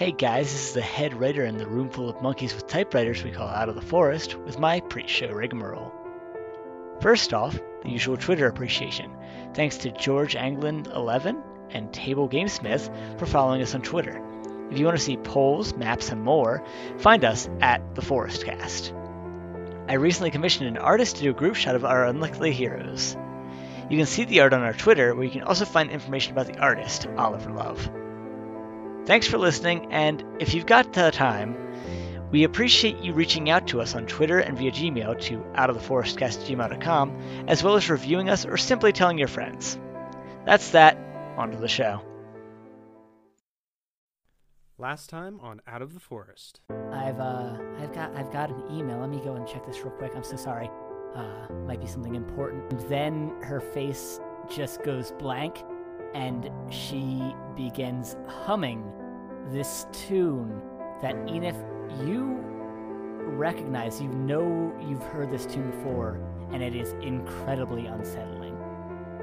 Hey guys, this is the head writer in the room full of monkeys with typewriters we call Out of the Forest with my pre show rigmarole. First off, the usual Twitter appreciation. Thanks to George Anglin11 and Table Gamesmith for following us on Twitter. If you want to see polls, maps, and more, find us at The Forest Cast. I recently commissioned an artist to do a group shot of our unlikely heroes. You can see the art on our Twitter, where you can also find information about the artist, Oliver Love. Thanks for listening, and if you've got the time, we appreciate you reaching out to us on Twitter and via Gmail to outoftheforestcast@gmail.com, as well as reviewing us or simply telling your friends. That's that. On to the show. Last time on Out of the Forest. I've uh, I've got I've got an email. Let me go and check this real quick. I'm so sorry. Uh, might be something important. And then her face just goes blank, and she begins humming this tune that Enif, you recognize. You know you've heard this tune before, and it is incredibly unsettling.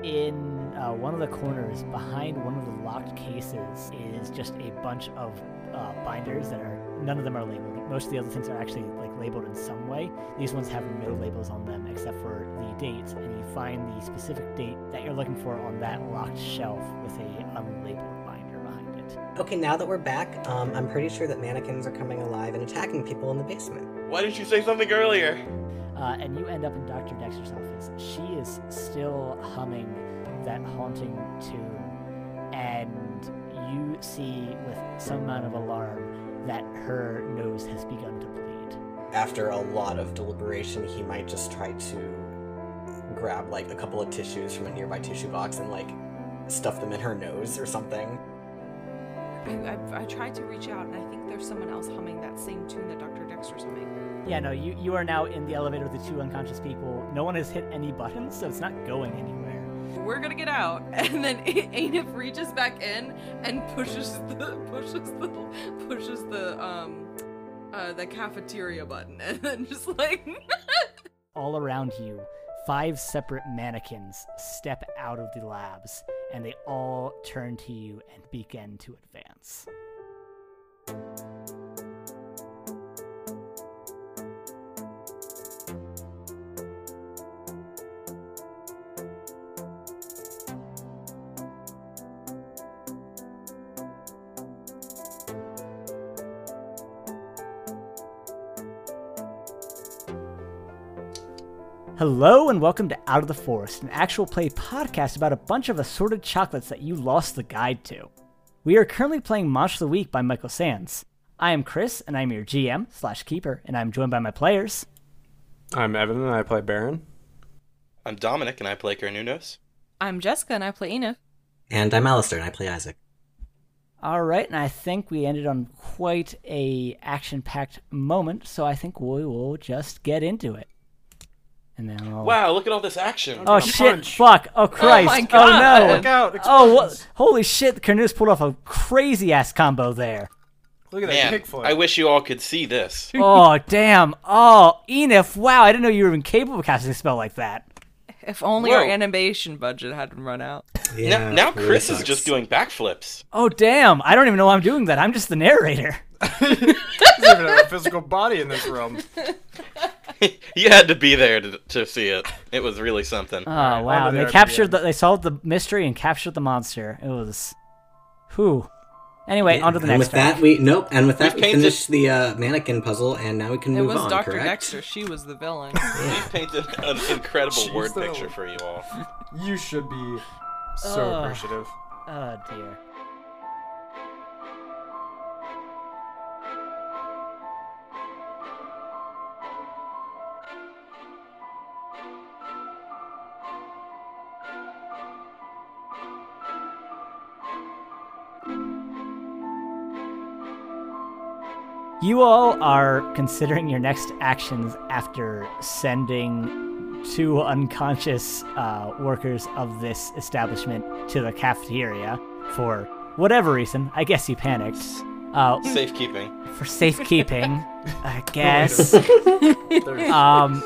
In uh, one of the corners, behind one of the locked cases, is just a bunch of uh, binders that are none of them are labeled. Most of the other things are actually like labeled in some way. These ones have no labels on them except for the dates, and you find the specific date that you're looking for on that locked shelf with a unlabeled it. Okay, now that we're back, um, I'm pretty sure that mannequins are coming alive and attacking people in the basement. Why didn't you say something earlier? Uh, and you end up in Dr. Dexter's office. She is still humming that haunting tune, and you see with some amount of alarm that her nose has begun to bleed. After a lot of deliberation, he might just try to grab like a couple of tissues from a nearby tissue box and like stuff them in her nose or something. I, I, I tried to reach out, and I think there's someone else humming that same tune that Dr. Dexter's humming. Yeah, no, you, you are now in the elevator with the two unconscious people. No one has hit any buttons, so it's not going anywhere. We're gonna get out, and then Enif reaches back in and pushes the pushes the pushes the um uh the cafeteria button, and then just like All around you, five separate mannequins step out of the labs, and they all turn to you and begin to advance. Hello and welcome to Out of the Forest, an actual play podcast about a bunch of assorted chocolates that you lost the guide to. We are currently playing Monster of the Week by Michael Sands. I am Chris, and I'm your GM slash keeper, and I'm joined by my players. I'm Evan and I play Baron. I'm Dominic and I play Carnunos. I'm Jessica and I play Enif. And I'm Alistair and I play Isaac. All right, and I think we ended on quite a action-packed moment, so I think we will just get into it. And then I'll... Wow, look at all this action. Oh shit! punch. Fuck! Oh, oh Christ! my Oh no! Look out! Oh, what? Holy shit! Carnus pulled off a crazy ass combo there. Look at that kickflip. I wish you all could see this. oh damn! Oh, Enif! Wow, I didn't know you were even capable of casting a spell like that. If only our animation budget hadn't run out. now, now really Chris is just doing backflips. Oh damn! I don't even know why I'm doing that. I'm just the narrator. Doesn't even have a physical body in this realm. you had to be there to, to see it. It was really something. Oh Alright, wow! And to they the captured the. They solved the mystery and captured the monster. It was, whew. Anyway, on to the and next with that, we nope. And with that, We've we finished the uh, mannequin puzzle, and now we can It move on. It was. Dr. Dexter. She was the villain. We've painted an incredible Jeez, word though. picture for you all. You should be so Ugh. appreciative. Oh dear. You all are considering your next actions after sending two unconscious uh, workers of this establishment to the cafeteria for whatever reason. I guess you panicked. Uh, Safekeeping. for safekeeping, I guess. Um,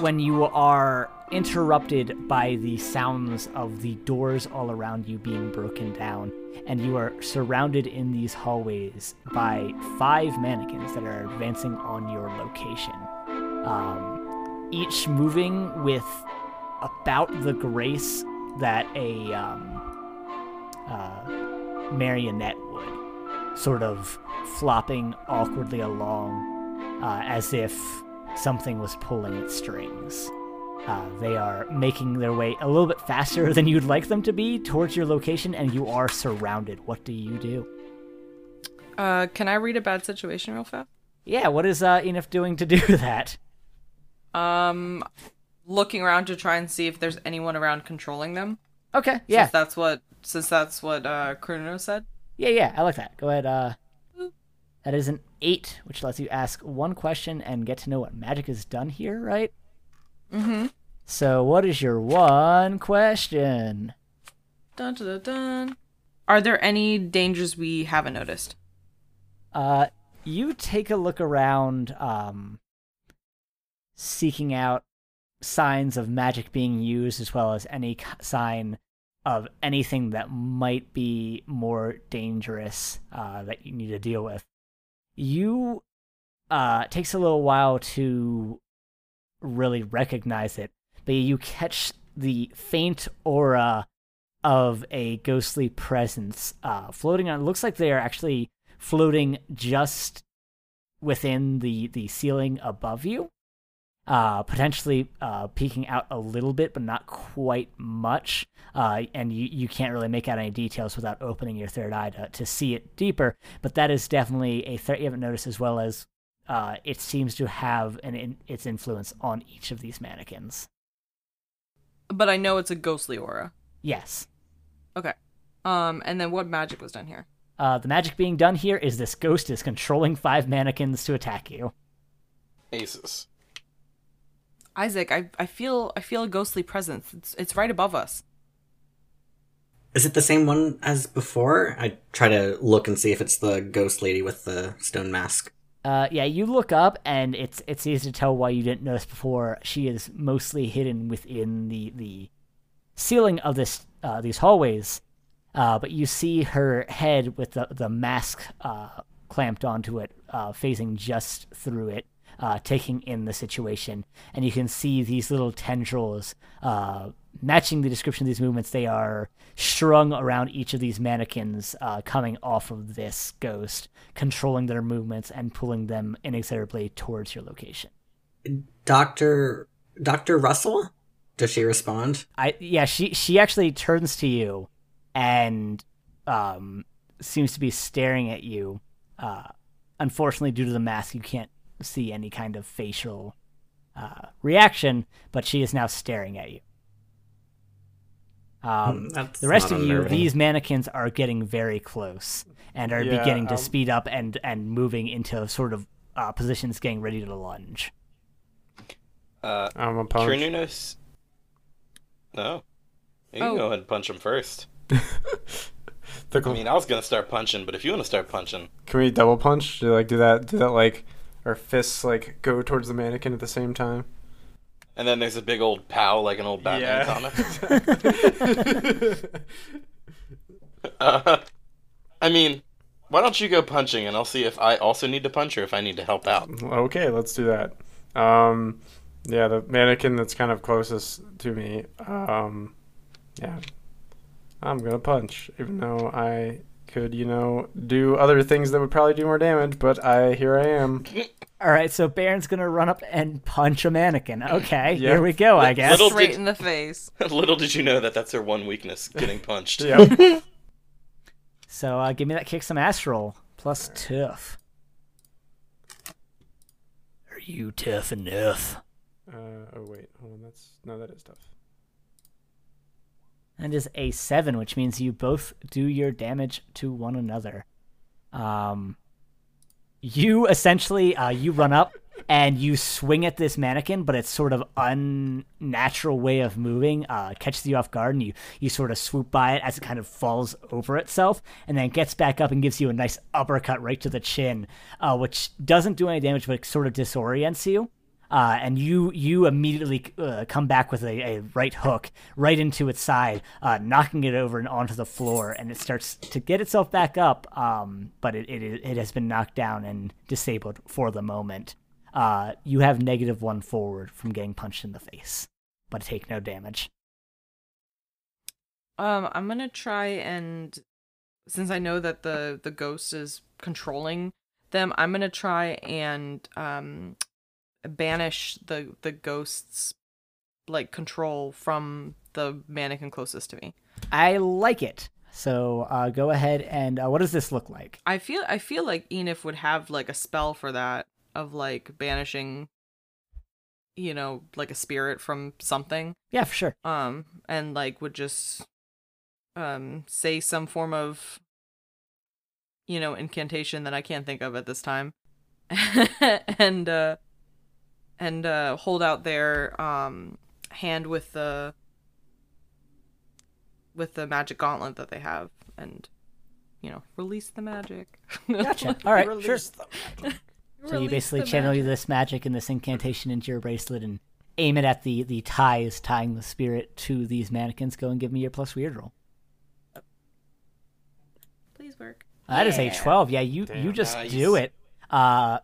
when you are interrupted by the sounds of the doors all around you being broken down, and you are surrounded in these hallways by five mannequins that are advancing on your location. Um, each moving with about the grace that a um, uh, marionette would, sort of flopping awkwardly along uh, as if something was pulling its strings. Uh, they are making their way a little bit faster than you'd like them to be towards your location, and you are surrounded. What do you do? Uh, can I read a bad situation real fast? Yeah, what is uh, Enif doing to do that? Um, looking around to try and see if there's anyone around controlling them. Okay, yeah, Since that's what since that's what uh Kruno said. yeah, yeah, I like that. Go ahead. Uh, that is an eight, which lets you ask one question and get to know what magic is done here, right? Mm-hmm. So, what is your one question? Dun dun dun dun. Are there any dangers we haven't noticed? Uh, you take a look around, um, seeking out signs of magic being used, as well as any sign of anything that might be more dangerous uh, that you need to deal with. You uh, takes a little while to really recognize it, but you catch the faint aura of a ghostly presence uh, floating on. It looks like they are actually floating just within the the ceiling above you uh potentially uh peeking out a little bit but not quite much uh and you you can't really make out any details without opening your third eye to, to see it deeper but that is definitely a threat you haven't noticed as well as uh it seems to have an in, its influence on each of these mannequins But I know it's a ghostly aura. yes Okay. Um, and then what magic was done here? uh the magic being done here is this ghost is controlling five mannequins to attack you Aces. Isaac, I I feel I feel a ghostly presence. It's it's right above us. Is it the same one as before? I try to look and see if it's the ghost lady with the stone mask. Uh, yeah, you look up, and it's it's easy to tell why you didn't notice before. She is mostly hidden within the the ceiling of this uh, these hallways, uh, but you see her head with the the mask uh, clamped onto it, uh, facing just through it, uh, taking in the situation, and you can see these little tendrils matching the description of these movements. They are strung around each of these mannequins, uh, coming off of this ghost, controlling their movements and pulling them inexorably towards your location. Doctor Doctor Russell? Does she respond? I yeah, she she actually turns to you and um seems to be staring at you. Uh unfortunately due to the mask you can't see any kind of facial uh reaction, but she is now staring at you. Um Hmm, the rest not of you, these mannequins are getting very close and are Yeah, beginning to um, speed up and and moving into sort of uh, positions getting ready to lunge. Uh, I'm a punch. Trinunos. No. You can Oh. go ahead and punch him first. The I gl- mean, I was gonna start punching, but if you want to start punching, Can we double punch? Do like do that? Do that like our fists like go towards the mannequin at the same time? And then there's a big old pow like an old Batman comic. Uh, I mean, why don't you go punching, and I'll see if I also need to punch or if I need to help out. okay, let's do that. Um, yeah, the mannequin that's kind of closest to me. Um, yeah, I'm gonna punch, even though I could, you know, do other things that would probably do more damage. But I here I am. All right, so Baron's gonna run up and punch a mannequin. Okay, Yeah. here we go. I guess. Little Straight did- in the face. Little did you know that that's her one weakness, getting punched. Yeah. So uh, give me that kick some ass roll plus tough. Are you tough enough? uh, oh wait, hold on. That's no, that is tough. That is a seven, which means you both do your damage to one another. Um, you essentially uh, you run up and you swing at this mannequin, but it's sort of unnatural way of moving uh, catches you off guard, and you you sort of swoop by it as it kind of falls over itself, and then gets back up and gives you a nice uppercut right to the chin, uh, which doesn't do any damage, but it sort of disorients you. Uh, and you you immediately uh, come back with a, a right hook right into its side, uh, knocking it over and onto the floor, and it starts to get itself back up. Um, but it, it it has been knocked down and disabled for the moment. Uh, you have negative one forward from getting punched in the face, but take no damage. Um, I'm gonna try and since I know that the the ghost is controlling them, I'm gonna try and um banish the the ghost's like control from the mannequin closest to me. I like it. So uh, go ahead and uh, what does this look like? I feel I feel like Enif would have like a spell for that of like banishing you know, like a spirit from something. Yeah, for sure. Um and like would just um say some form of you know, incantation that I can't think of at this time. and uh and uh hold out their um hand with the with the magic gauntlet that they have and you know, release the magic. Gotcha. All right, sure. Release them. So you basically the channel magic. this magic and this incantation into your bracelet and aim it at the the ties tying the spirit to these mannequins. Go and give me your plus weird roll. Please work. That is a twelve. Yeah, you you just Nice. do it. Uh,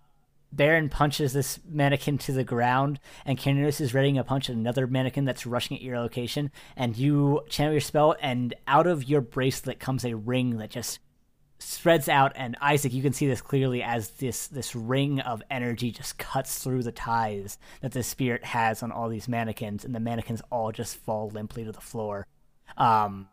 Baron punches this mannequin to the ground, and Candace is readying a punch at another mannequin that's rushing at your location. And you channel your spell, and out of your bracelet comes a ring that just spreads out. And Isaac, you can see this clearly as this this ring of energy just cuts through the ties that the spirit has on all these mannequins, and the mannequins all just fall limply to the floor. Um,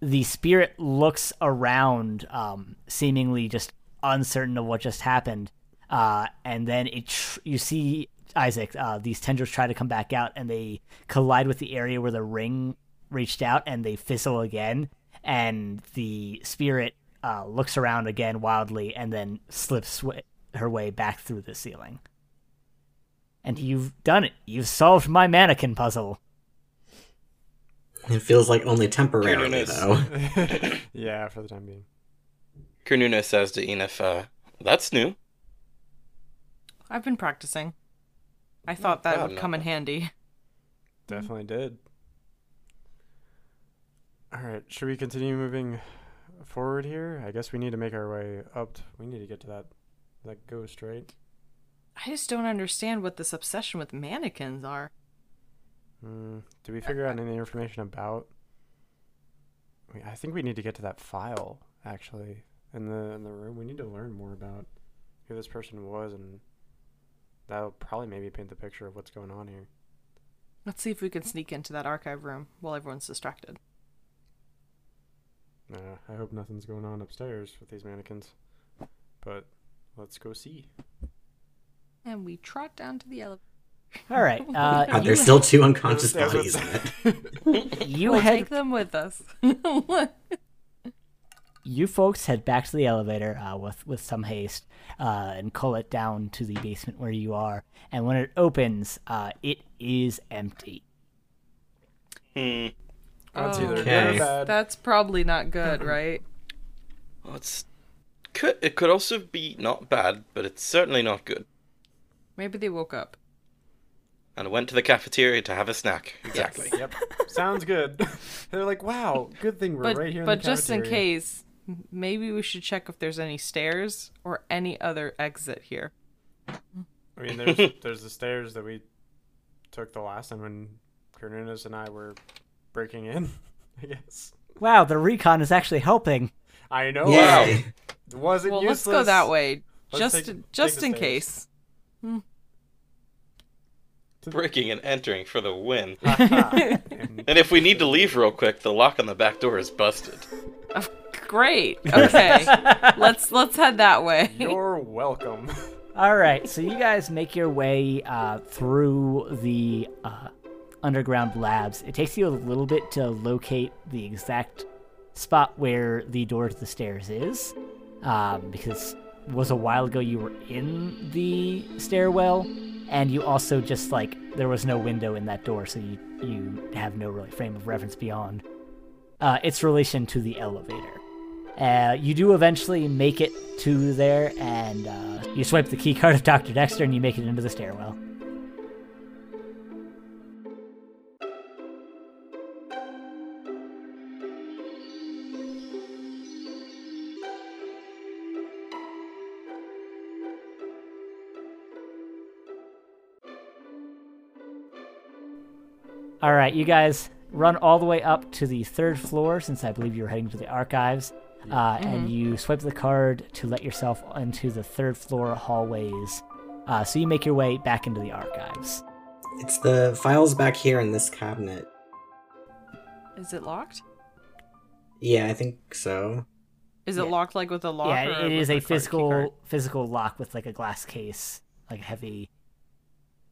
the spirit looks around, um, seemingly just uncertain of what just happened. Uh, and then it tr- you see Isaac. Uh, these tendrils try to come back out, and they collide with the area where the ring reached out, and they fizzle again. And the spirit uh, looks around again wildly, and then slips wa her way back through the ceiling. And you've done it. You've solved my mannequin puzzle. It feels like only temporarily, Nunes. though. yeah, for the time being. Kernuna says to Enif, uh, that's new. I've been practicing. I thought that would come in handy. Definitely did. All right, should we continue moving forward here? I guess we need to make our way up. t- we need to get to that that ghost, right? I just don't understand what this obsession with mannequins are. Hmm. Did we figure out any information about? We- I think we need to get to that file actually in the in the room. We need to learn more about who this person was, and that'll probably maybe paint the picture of what's going on here. Let's see if we can sneak into that archive room while everyone's distracted. Uh, I hope nothing's going on upstairs with these mannequins, but let's go see. And we trot down to the elevator. All right. Uh, God, there's still two unconscious bodies in it. you we'll head take them with us. You folks head back to the elevator uh, with with some haste uh, and call it down to the basement where you are. And when it opens, uh, it is empty. Hmm. That's Oh. either good Okay. or bad. That's probably not good, right? Well, it's could it could also be not bad, but it's certainly not good. Maybe they woke up. And went to the cafeteria to have a snack. Exactly. Yep. Sounds good. They're like, wow, good thing we're But right here. but in the city. But just in case, m- maybe we should check if there's any stairs or any other exit here. I mean, there's there's the stairs that we took the last time when Carnunos and I were breaking in. I guess. Wow, the recon is actually helping. I know. Wow. It wasn't well, useless. let's go that way, Let's just take- take just the in stairs. case. Hmm. Breaking and entering for the win. And And if we need to leave real quick, the lock on the back door is busted. Of- Great. Okay, let's let's head that way. you're welcome. All right, so you guys make your way uh, through the uh, underground labs. It takes you a little bit to locate the exact spot where the door to the stairs is, um, because it was a while ago you were in the stairwell, and you also just like there was no window in that door, so you you have no really frame of reference beyond uh, its relation to the elevator. Uh, you do eventually make it to there, and uh, you swipe the key card of Dr. Dexter and you make it into the stairwell. All right, you guys run all the way up to the third floor since I believe you're heading to the archives. Uh, And you swipe the card to let yourself into the third floor hallways. Uh, so you make your way back into the archives. It's the files back here in this cabinet. Is it locked? Yeah, I think so. Is it Yeah. locked like with a lock? yeah, it is a card- key card? physical physical lock with like a glass case, like a heavy,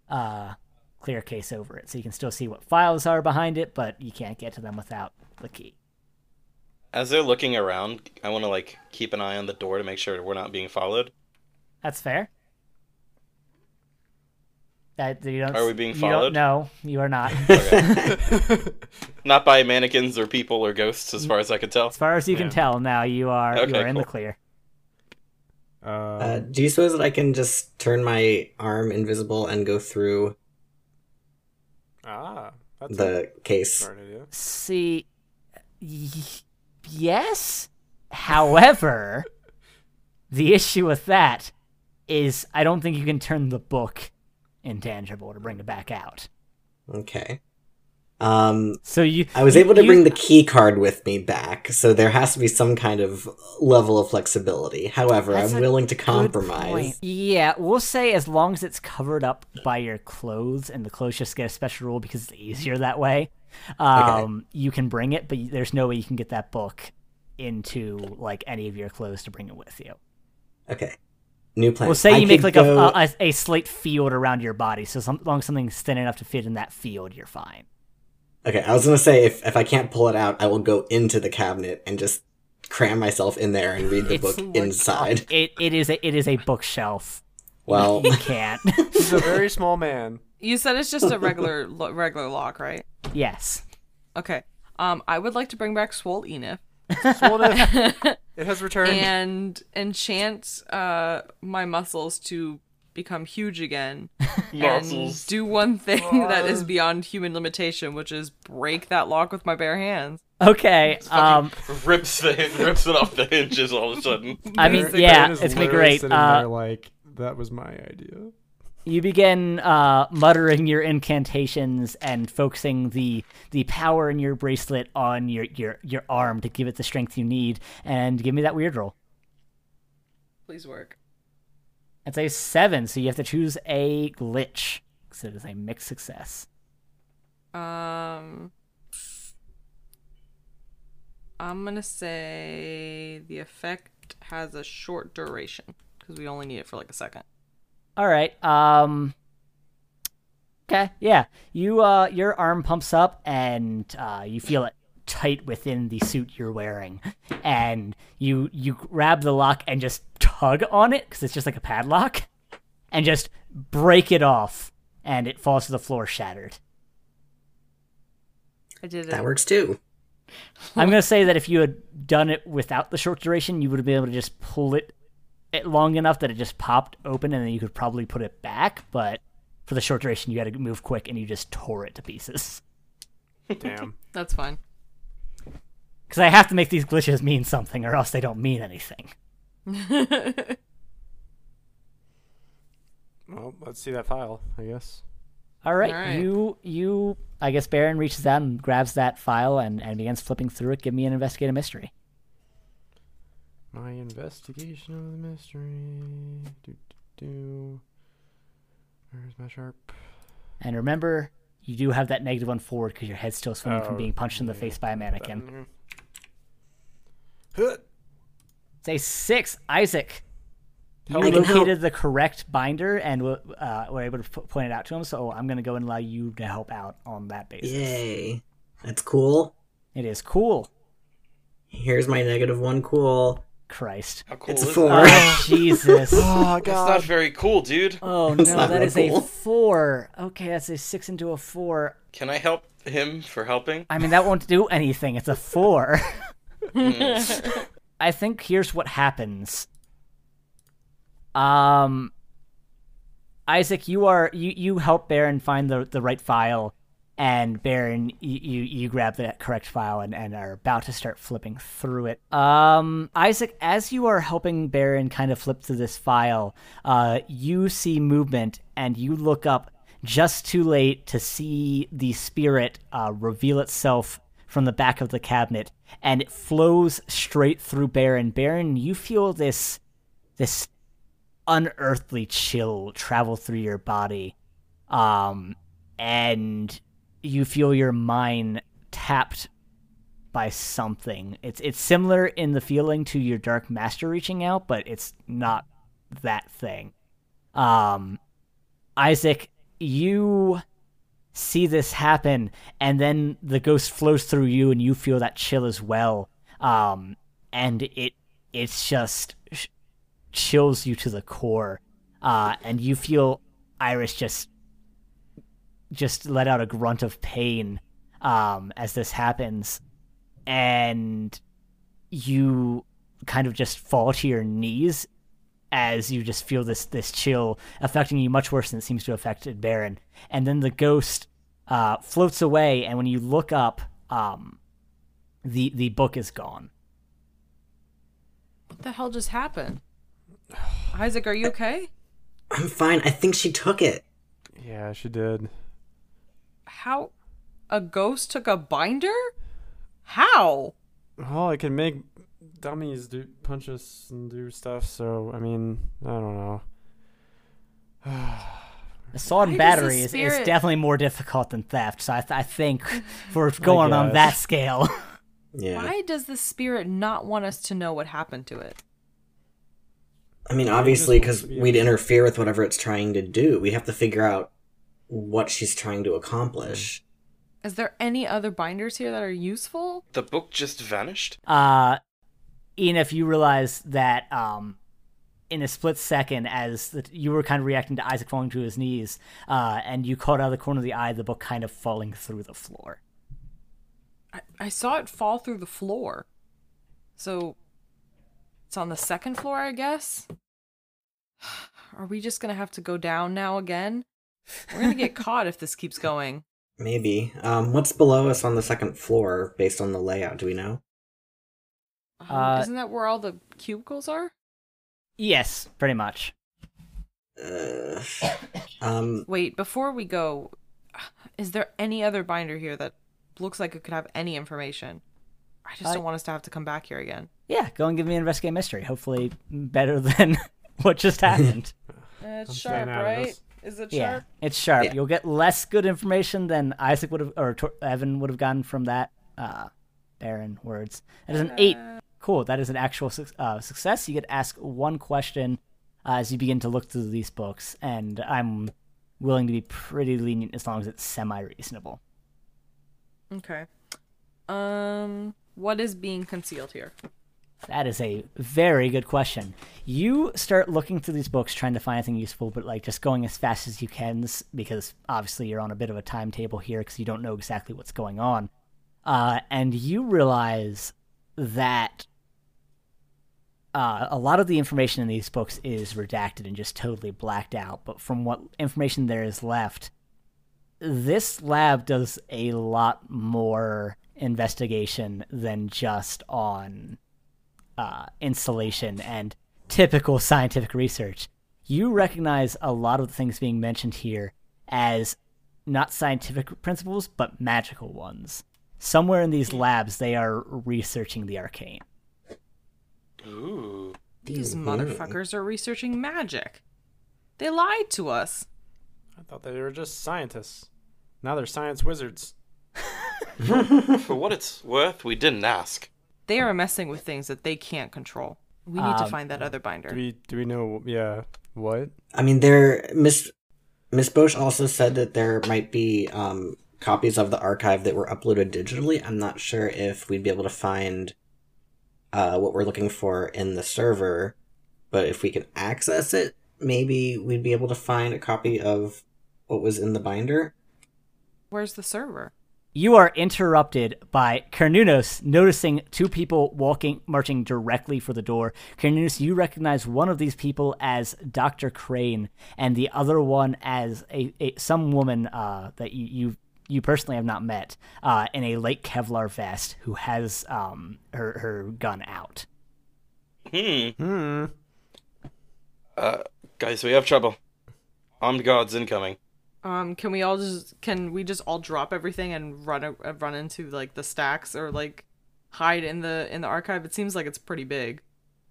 uh, clear case over it. So you can still see what files are behind it, but you can't get to them without the key. As they're looking around, I want to like keep an eye on the door to make sure we're not being followed. That's fair. That you don't. Are we being followed? No, you are not. Okay. not by mannequins or people or ghosts, as far as I can tell. As far as you can tell, now you are you Okay, are in the clear. Uh, Uh, do you suppose that I can just turn my arm invisible and go through ah, that's a the case? See, y- yes. However, the issue with that is I don't think you can turn the book intangible to bring it back out. Okay. Um, So you, I was you- able to you- bring the key card with me back, so there has to be some kind of level of flexibility. However, I'm willing to compromise. Yeah, we'll say as long as it's covered up by your clothes, and the clothes just get a special rule because it's easier that way. Um, you can bring it, but there's no way you can get that book into like any of your clothes to bring it with you. Okay. New plan. We'll say I you make like go- a, a a slate field around your body, so some, as long as something's thin enough to fit in that field, you're fine. Okay, I was gonna say if if I can't pull it out, I will go into the cabinet and just cram myself in there and read the It's book like- inside. It it is a it is a bookshelf. Well, You can't. He's a very small man. You said it's just a regular lo- regular lock, right? yes. Okay. Um, I would like to bring back Swole Enif It has returned. and enchant uh my muscles to become huge again Muscles. and do one thing that is beyond human limitation, which is break that lock with my bare hands. Okay. Um. rips the rips it off the hinges all of a sudden. I mean, think yeah, Ben it's gonna be great. sitting Uh, there like that was my idea. You begin uh, muttering your incantations and focusing the the power in your bracelet on your, your your arm to give it the strength you need. And give me that weird roll. Please work. It's a seven, so you have to choose a glitch. So it is a mixed success. Um, I'm gonna say the effect has a short duration because we only need it for like a second. All right. Um. Okay. Yeah. You uh, your arm pumps up, and uh, you feel it tight within the suit you're wearing, and you you grab the lock and just tug on it because it's just like a padlock, and just break it off, and it falls to the floor shattered. I did it. that works too. I'm gonna say that if you had done it without the short duration, you would have been able to just pull it, it long enough that it just popped open, and then you could probably put it back. But for the short duration, you had to move quick, and you just tore it to pieces. Damn. That's fine. Because I have to make these glitches mean something, or else they don't mean anything. Well, let's see that file, I guess. All right, All right. you you. I guess Baron reaches out and grabs that file and, and begins flipping through it. Give me an investigate a mystery. My investigation of the mystery. Do, do, do. Where's my sharp? And remember, you do have that negative one forward because your head's still swimming from Oh, being punched in the yeah, face by a mannequin. Button here. Huh. It's a six, Isaac. You I located the correct binder and w- uh, were able to p- point it out to him. So I'm going to go and allow you to help out on that basis. Yay. That's cool. It is cool. Here's my negative one cool. Christ. How cool It's a is four. that? Oh, Jesus. Oh That's not very cool, dude. Oh no, not that very is a four. Okay, that's a six into a four. Can I help him for helping? I mean, that won't do anything. It's a four. I think here's what happens. Um, Isaac, you are you you help Baron find the the right file, and Baron, you you, grab the correct file and, and are about to start flipping through it. Um, Isaac, as you are helping Baron kind of flip through this file, uh, you see movement and you look up just too late to see the spirit uh, reveal itself from the back of the cabinet, and it flows straight through Baron. Baron, you feel this this unearthly chill travel through your body, um, and you feel your mind tapped by something. It's it's similar in the feeling to your dark master reaching out, but it's not that thing. Um, Isaac, you see this happen, and then the ghost flows through you, and you feel that chill as well. Um, and it it's just chills you to the core, uh, and you feel Iris just just let out a grunt of pain um, as this happens, and you kind of just fall to your knees as you just feel this this chill affecting you much worse than it seems to have affected Baron. And then the ghost uh, floats away, and when you look up, um, the the book is gone. What the hell just happened? Isaac, are you okay? I'm fine. I think she took it. Yeah, she did. How? A ghost took a binder? How? Well, it can make dummies do punches and do stuff. So I mean, I don't know. Assault and Why does the battery is, is definitely more difficult than theft. So I, th- I think for going on that scale, Yeah. Why does the spirit not want us to know what happened to it? I mean, obviously, because we'd interfere with whatever it's trying to do. We have to figure out what she's trying to accomplish. Is there any other binders here that are useful? The book just vanished? uh, Ian, if you realize that um, in a split second, as the, you were kind of reacting to Isaac falling to his knees, uh, and you caught out of the corner of the eye the book kind of falling through the floor. I, I saw it fall through the floor. So it's on the second floor, I guess. Are we just gonna have to go down now again? We're gonna get caught if this keeps going. Maybe. Um, what's below us on the second floor based on the layout? Do we know? Um, Uh, Isn't that where all the cubicles are? Yes, pretty much. Uh, um, Wait, before we go, is there any other binder here that looks like it could have any information? I just I- don't want us to have to come back here again. Yeah, go and give me an investigate mystery. Hopefully, better than what just happened. It's I'm sharp, staying out of right? This. Is it yeah, sharp? it's sharp. Yeah. You'll get less good information than Isaac would have, or Tor- Evan would have gotten from that uh, barren words. That is an eight. Cool. That is an actual suc uh, success. You get asked one question uh, as you begin to look through these books, and I'm willing to be pretty lenient as long as it's semi reasonable. Okay. Um, what is being concealed here? That is a very good question. You start looking through these books trying to find anything useful, but like just going as fast as you can because obviously you're on a bit of a timetable here because you don't know exactly what's going on. Uh, and you realize that uh, a lot of the information in these books is redacted and just totally blacked out. But from what information there is left, this lab does a lot more investigation than just on uh, installation and typical scientific research. You recognize a lot of the things being mentioned here as not scientific principles, but magical ones. Somewhere in these labs, they are researching the arcane. Ooh. These Mhm. motherfuckers are researching magic. They lied to us. I thought they were just scientists. Now they're science wizards. For what it's worth, we didn't ask. They are messing with things that they can't control. We need to Um, find that other binder. Do we do we know? Yeah, what? I mean, there. Miss Miss Bosch also said that there might be um, copies of the archive that were uploaded digitally. I'm not sure if we'd be able to find uh, what we're looking for in the server, but if we can access it, maybe we'd be able to find a copy of what was in the binder. Where's the server? You are interrupted by Carnunos noticing two people walking, marching directly for the door. Carnunos, you recognize one of these people as Dr. Crane and the other one as a, a some woman uh, that you, you you personally have not met uh, in a light Kevlar vest who has um, her her gun out. Hmm. Hmm. Uh, guys, we have trouble. Armed guards incoming. Um, can we all just can we just all drop everything and run a, uh, run into like the stacks or like hide in the in the archive? It seems like it's pretty big.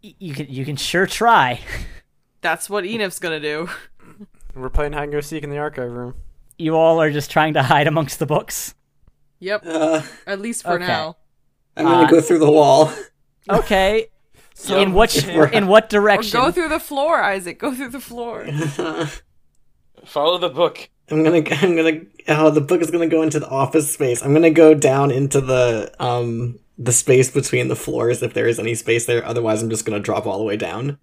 You can you can sure try. That's what Enif's gonna do. We're playing hide and go seek in the archive room. You all are just trying to hide amongst the books. Yep, Uh, at least for Okay. now. I'm gonna Uh, go through the wall. Okay. So- in what in what Or direction? go through the floor, Isaac. Go through the floor. Follow the book. I'm gonna, I'm gonna. Oh, the book is gonna go into the office space. I'm gonna go down into the um the space between the floors if there is any space there. Otherwise, I'm just gonna drop all the way down.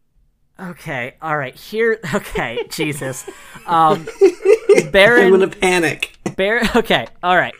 Okay, all right. Here, okay, Jesus. Um, I'm Baron, gonna panic. Baron. Okay, all right.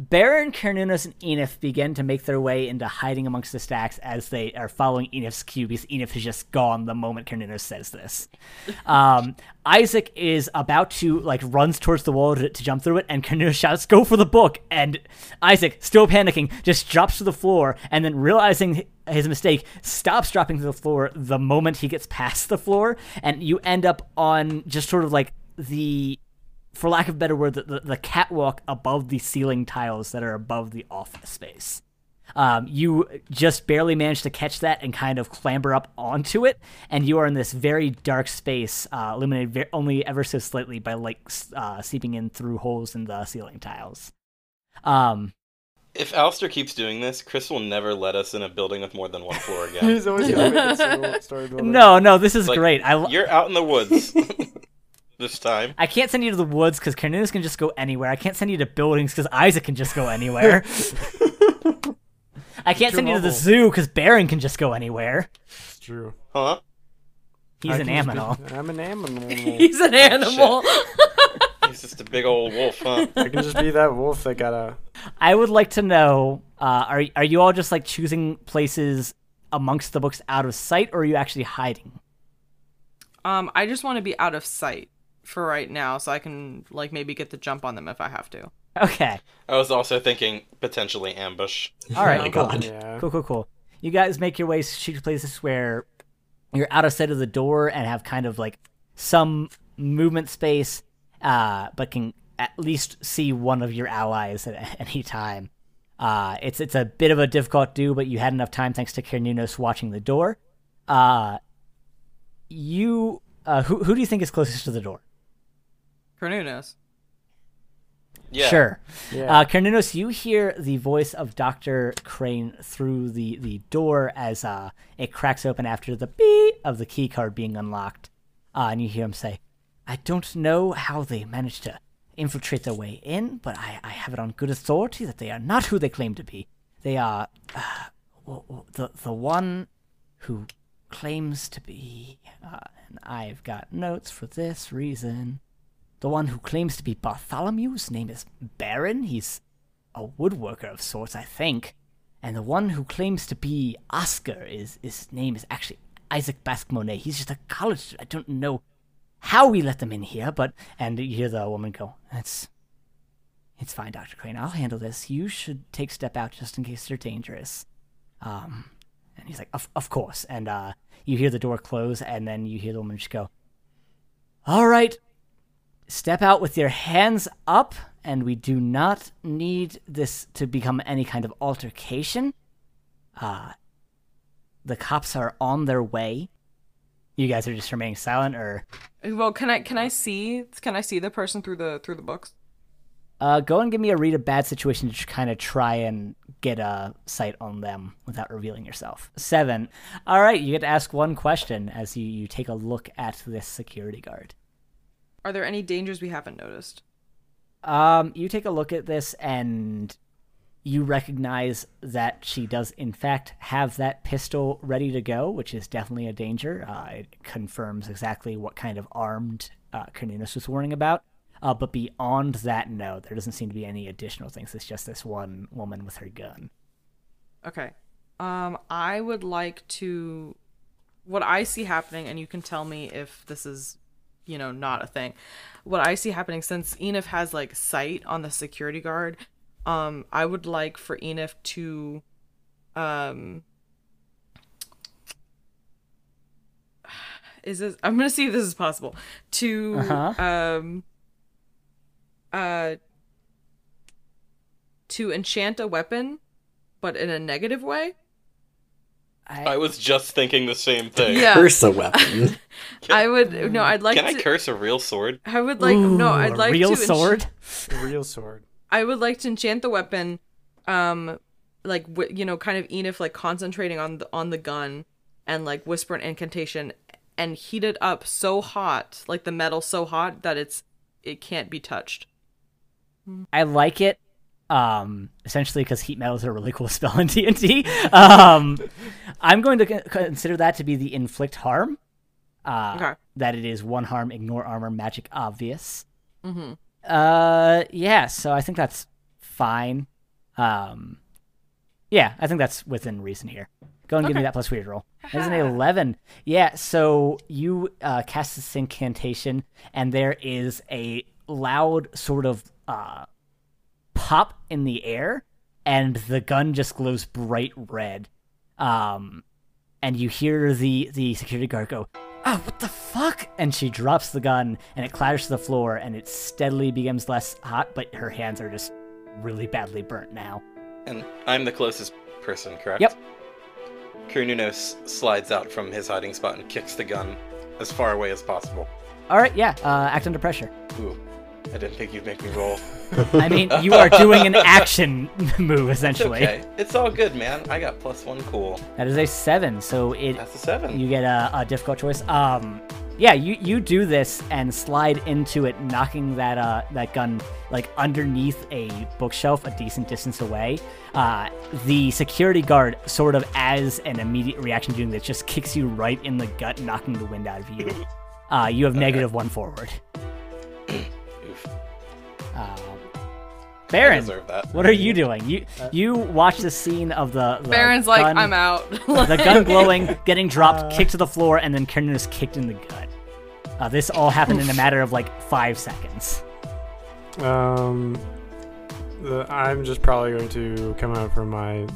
Baron, Carnunos, and Enif begin to make their way into hiding amongst the stacks as they are following Enif's cue because Enif has just gone the moment Carnunos says this. Um, Isaac is about to like runs towards the wall to, to jump through it, and Carnunos shouts, "Go for the book!" And Isaac, still panicking, just drops to the floor, and then realizing his mistake, stops dropping to the floor the moment he gets past the floor, and you end up on just sort of like the for lack of a better word, the, the, the catwalk above the ceiling tiles that are above the office space. Um, you just barely manage to catch that and kind of clamber up onto it, and you are in this very dark space, uh, illuminated ve- only ever so slightly by light uh, seeping in through holes in the ceiling tiles. Um, If Alistair keeps doing this, Chris will never let us in a building with more than one floor again. He's always gonna make it so story building. no, no, this is Like, great. I, lo- You're out in the woods this time. I can't send you to the woods because Carnunos can just go anywhere. I can't send you to buildings because Isaac can just go anywhere. I can't Too send you to the zoo because Baron can just go anywhere. It's true. Huh? He's I an can just be- aminal. I'm an animal. He's an animal. He's just a big old wolf, huh? I can just be that wolf that got a. I would like to know: uh, are are you all just like choosing places amongst the books out of sight, or are you actually hiding? um, I just want to be out of sight for right now, so I can like maybe get the jump on them if I have to. Okay, I was also thinking potentially ambush. all right, Oh, cool. God. Yeah. cool, cool, cool. You guys make your way to places where you're out of sight of the door and have kind of like some movement space, uh, but can at least see one of your allies at any time. Uh, it's it's a bit of a difficult do, but you had enough time thanks to Carnunos watching the door. Uh, you, uh, who who do you think is closest to the door? Carnunos. Yeah. Sure. Yeah. Uh, Carnunos, you hear the voice of Dr. Crane through the, the door as uh, it cracks open after the beep of the key card being unlocked. Uh, and you hear him say, I don't know how they managed to infiltrate their way in, but I, I have it on good authority that they are not who they claim to be. They are uh, w- w- the, the one who claims to be, uh, and I've got notes for this reason. The one who claims to be Bartholomew's name is Baron. He's a woodworker of sorts, I think. And the one who claims to be Oscar is his name is actually Isaac Basque Monet. He's just a college student. I don't know how we let them in here, but and you hear the woman go, It's it's fine, Dr. Crane. I'll handle this. You should take step out just in case they're dangerous. Um and he's like, Of of course. And uh you hear the door close and then you hear the woman just go, All right, step out with your hands up, and we do not need this to become any kind of altercation. Uh, the cops are on their way. You guys are just remaining silent, or Well, can I can I see can I see the person through the through the books? uh, go and give me a read a bad situation to kind of try and get a sight on them without revealing yourself. Seven. All right, you get to ask one question as you, you take a look at this security guard. Are there any dangers we haven't noticed? Um, you take a look at this and you recognize that she does in fact have that pistol ready to go, which is definitely a danger. Uh, it confirms exactly what kind of armed uh, Cornelius was warning about. Uh, but beyond that, no, there doesn't seem to be any additional things. It's just this one woman with her gun. Okay. Um, I would like to. What I see happening, and you can tell me if this is, you know, not a thing. What I see happening, since Enif has like sight on the security guard, um, I would like for Enif to, um, is this? I'm gonna see if this is possible. To Uh-huh. um, uh to enchant a weapon, but in a negative way. I was just thinking the same thing. Yeah. Curse a weapon. I would no. I'd like Can I to. curse a real sword? I would like no. I'd a like real to ench- sword. Real sword. I would like to enchant the weapon, um, like w- you know, kind of Enif like concentrating on the on the gun, and like whisper an incantation, and heat it up so hot, like the metal so hot that it's it can't be touched. I like it. Um, essentially because heat metal is a really cool spell in D. Um, I'm going to consider that to be the inflict harm. Uh, Okay. That it is one harm, ignore armor, magic obvious. Mm-hmm. Uh, yeah. So I think that's fine. Um, yeah, I think that's within reason here. Go and give me that plus weird roll. That's an eleven. Yeah. So you uh, cast this incantation, and there is a loud sort of uh, pop in the air, and the gun just glows bright red. Um, and you hear the the security guard go, "Oh, what the fuck!" And she drops the gun, and it clatters to the floor, and it steadily becomes less hot, but her hands are just really badly burnt now. And I'm the closest person, correct? Yep. Carnunos slides out from his hiding spot and kicks the gun as far away as possible. All right, yeah, uh, act under pressure. Ooh, I didn't think you'd make me roll. I mean, you are doing an action move essentially. It's okay. It's all good, man. I got plus one cool. That is a seven, so it That's a seven. you get a, a difficult choice. Um, yeah, you you do this and slide into it, knocking that uh that gun like underneath a bookshelf a decent distance away. Uh, the security guard, sort of as an immediate reaction doing this, just kicks you right in the gut, knocking the wind out of you. Uh, you have negative one forward. Oof. Um, Baron, deserve that. what are you doing? You you watch the scene of the, the Baron's like, I'm out. the gun glowing, getting dropped, kicked to the floor, and then Kernan is kicked in the gut. Uh, this all happened in a matter of like five seconds. Um, the, I'm just probably going to come out from my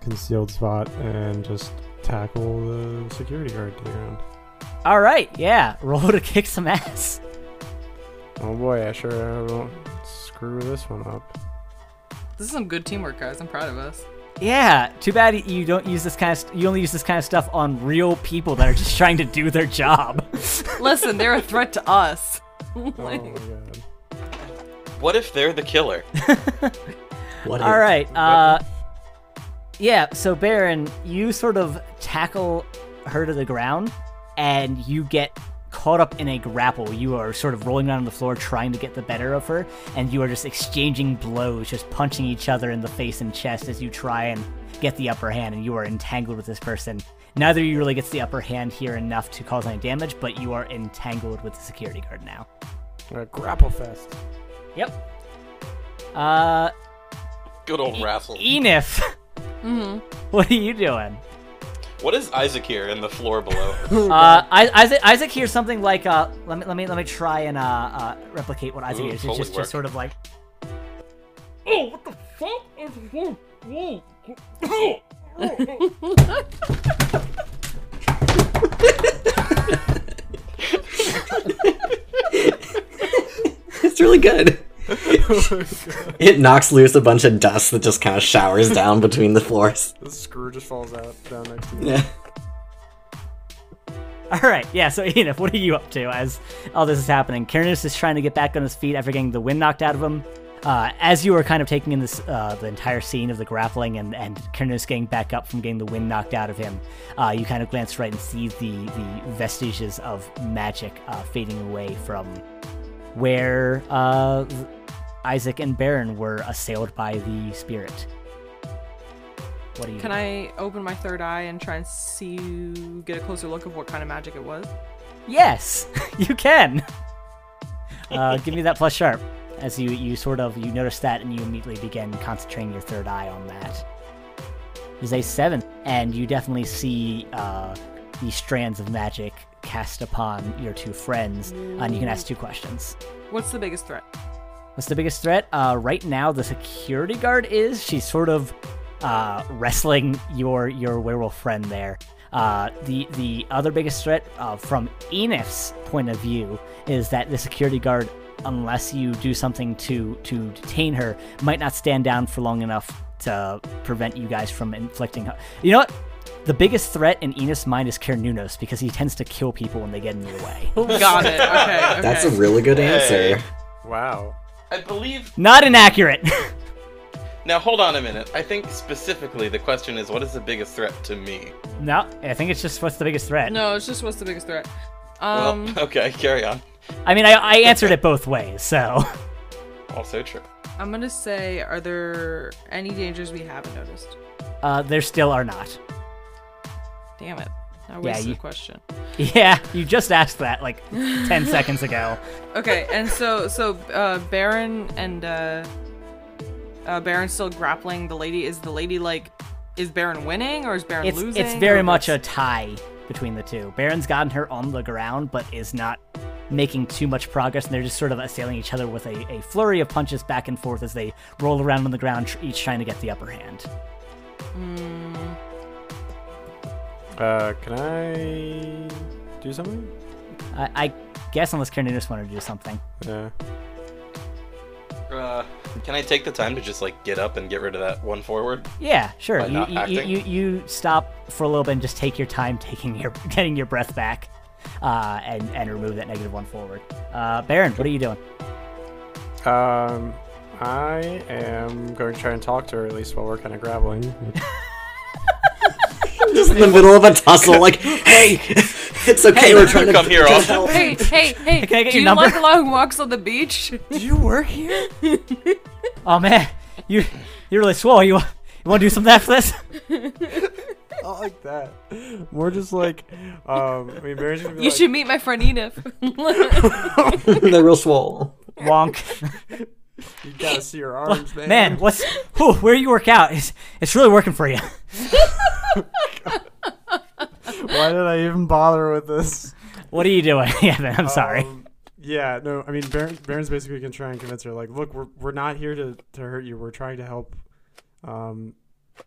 concealed spot and just tackle the security guard to the ground. All right, yeah, roll to kick some ass. Oh boy, I sure won't screw this one up. this is some good teamwork, guys. I'm proud of us. Yeah, too bad you don't use this kind of. St- you only use this kind of stuff on real people that are just trying to do their job. Listen, they're a threat to us. Oh Like- my god. What if they're the killer? What All if- right. Uh, yeah. So Baron, you sort of tackle her to the ground, and you get caught up in a grapple. You are sort of rolling around on the floor, trying to get the better of her, and you are just exchanging blows, just punching each other in the face and chest as you try and get the upper hand. And you are entangled with this person. Neither of you really gets the upper hand here enough to cause any damage, but you are entangled with the security guard now. A grapple fest. Yep. Uh, Good old Rassel. Enif, Mm-hmm. what are you doing? What is Isaac here in the floor below? Uh, I, Isaac, Isaac hears something like, uh, let me, let me, let me try and uh, uh replicate what Isaac Ooh, hears. It's just, work. just sort of like, oh, what the fuck is It's really good. It knocks loose a bunch of dust that just kind of showers down between the floors. The screw just falls out down next to you. Yeah. All right, yeah. So Enif, what are you up to as all this is happening? Kyrnus is trying to get back on his feet after getting the wind knocked out of him. Uh, as you are kind of taking in this uh, the entire scene of the grappling and and Kyrnus getting back up from getting the wind knocked out of him, uh, you kind of glance right and see the the vestiges of magic uh, fading away from where uh, Isaac and Baron were assailed by the spirit. What do you? Can I open my third eye and try and see, get a closer look of what kind of magic it was? Yes, you can. Uh, give me that plus sharp. As you you sort of you notice that and you immediately begin concentrating your third eye on that. There's a seven, and you definitely see uh, the strands of magic cast upon your two friends, and you can ask two questions. What's the biggest threat? What's the biggest threat? Uh, right now, the security guard is. She's sort of uh, wrestling your your werewolf friend there. Uh, the the other biggest threat uh, from Enif's point of view is that the security guard unless you do something to to detain her, might not stand down for long enough to prevent you guys from inflicting. her. You know what? The biggest threat in Enos' mind is Carnunos because he tends to kill people when they get in your way. Got it. Okay. okay. That's a really good answer. Hey. Wow. I believe. Not inaccurate. Now hold on a minute. I think specifically the question is, what is the biggest threat to me? no, I think it's just what's the biggest threat. No, it's just what's the biggest threat. Um, well, okay, carry on. I mean, I, I answered it both ways, so Also true. I'm gonna say, are there any dangers we haven't noticed? uh, there still are not. Damn it. I wasted you- a question. Yeah, you just asked that like ten seconds ago. Okay, and so so uh Baron and uh uh Baron's still grappling the lady. Is the lady like is Baron winning or is Baron It's losing? it's very much a tie between the two. Baron's gotten her on the ground, but is not making too much progress, and they're just sort of assailing each other with a, a flurry of punches back and forth as they roll around on the ground, each trying to get the upper hand. Mm, Uh, can I do something? I, I guess unless Karen just wanted to do something. Yeah. Uh, can I take the time to just like get up and get rid of that one forward? Yeah, sure. By You, not you, you, you you stop for a little bit and just take your time taking your getting your breath back, uh, and and remove that negative one forward. Uh, Baron, what are you doing? Um, I am going to try and talk to her at least while we're kind of grappling. Just in the middle of a tussle, like, hey, it's okay, we're trying to come here to often. help." Hey, hey, hey! Can I get do your you number? like long walks on the beach? Do you work here? Oh man, you you're really swole. You you want to do something after this? Not like that. More just like, um, I mean, Mary's gonna be You like, should meet my friend Enif. They're real swole. Wonk. You gotta see her arms, man. Man, what's whew, where you work out? It's it's really working for you. Why did I even bother with this? What are you doing, Evan? I'm sorry. Um, yeah, no, I mean, Baron, Baron's basically gonna try and convince her, like, look, we're we're not here to, to hurt you. We're trying to help. Um,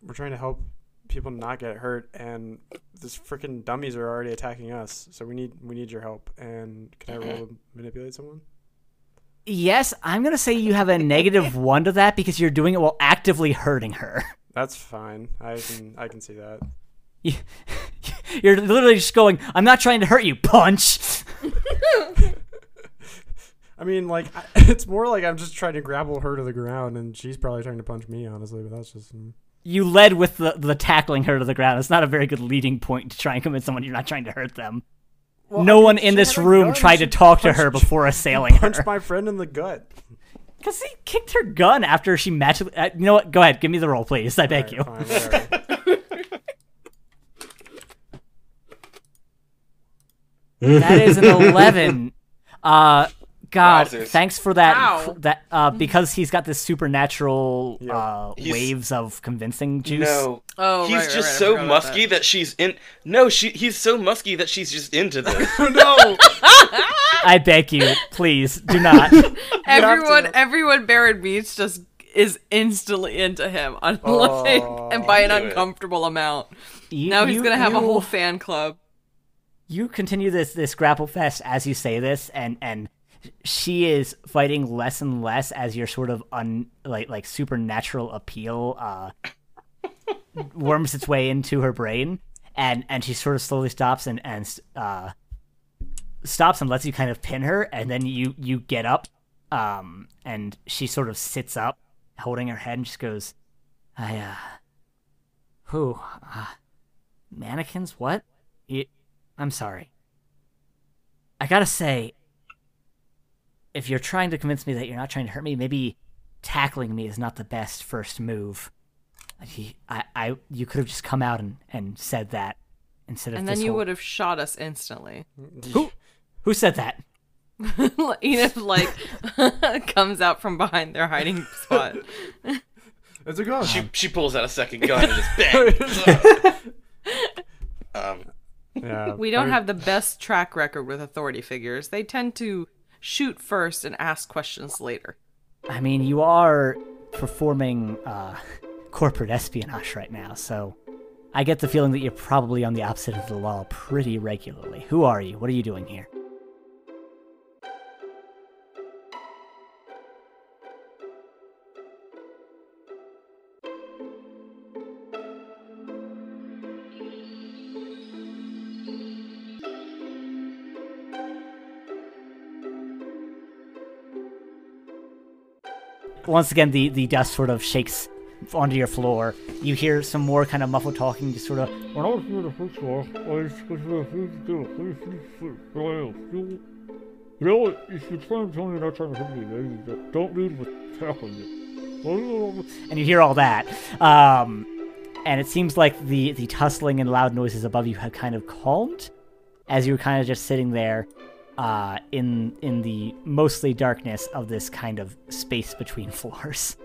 we're trying to help people not get hurt, and this freaking dummies are already attacking us. So we need we need your help. And can I roll to manipulate someone? Yes, I'm gonna say you have a negative one to that because you're doing it while actively hurting her. That's fine. I can I can see that. You, you're literally just going. I'm not trying to hurt you. Punch. I mean, like, it's more like I'm just trying to grapple her to the ground, and she's probably trying to punch me, honestly. But that's just. mm. You led with the the tackling her to the ground. It's not a very good leading point to try and convince someone you're not trying to hurt them. Well, no I mean, one in this room gun, tried she to talk to her before assailing her. Punch my friend in the gut. Because he kicked her gun after she matched. Uh, you know what? Go ahead. Give me the roll, please. I beg you. Fine, whatever. That is an 11. Uh, God, Wowzers. thanks for that. Ow. That uh, because he's got this supernatural Yeah. uh, waves of convincing juice. No. Oh, he's right, right, just right, I so musky that. that. she's in. No, she. He's so musky that she's just into this. no. I beg you, please do not. everyone, everyone Baron meets just is instantly into him, on Oh, and by an do it. uncomfortable amount. You- Now he's you- gonna have a whole fan club. you continue this this grapple fest as you say this and and she is fighting less and less as your sort of un like like supernatural appeal uh worms its way into her brain. And and she sort of slowly stops and and uh stops and lets you kind of pin her. And then you you get up um and she sort of sits up holding her head and just goes i uh who uh, mannequins? What? You, I'm sorry. I gotta say, if you're trying to convince me that you're not trying to hurt me, maybe tackling me is not the best first move. He, I, I, you could have just come out and, and said that instead of. And this then you whole- would have shot us instantly. Who, who said that? Enif like comes out from behind their hiding spot. It's a ghost. she she pulls out a second gun and just bang. um, yeah. We don't mean, have the best track record with authority figures. They tend to shoot first and ask questions later. I mean, you are performing uh, corporate espionage right now, so I get the feeling that you're probably on the opposite of the law pretty regularly. Who are you? What are you doing here? Once again, the, the dust sort of shakes onto your floor. You hear some more kind of muffled talking, just sort of. You know, if you're to tell me not trying to hurt me, don't lead with tackling and you hear all that. Um, and it seems like the the tussling and loud noises above you have kind of calmed as you were kind of just sitting there uh, in in the mostly darkness of this kind of space between floors.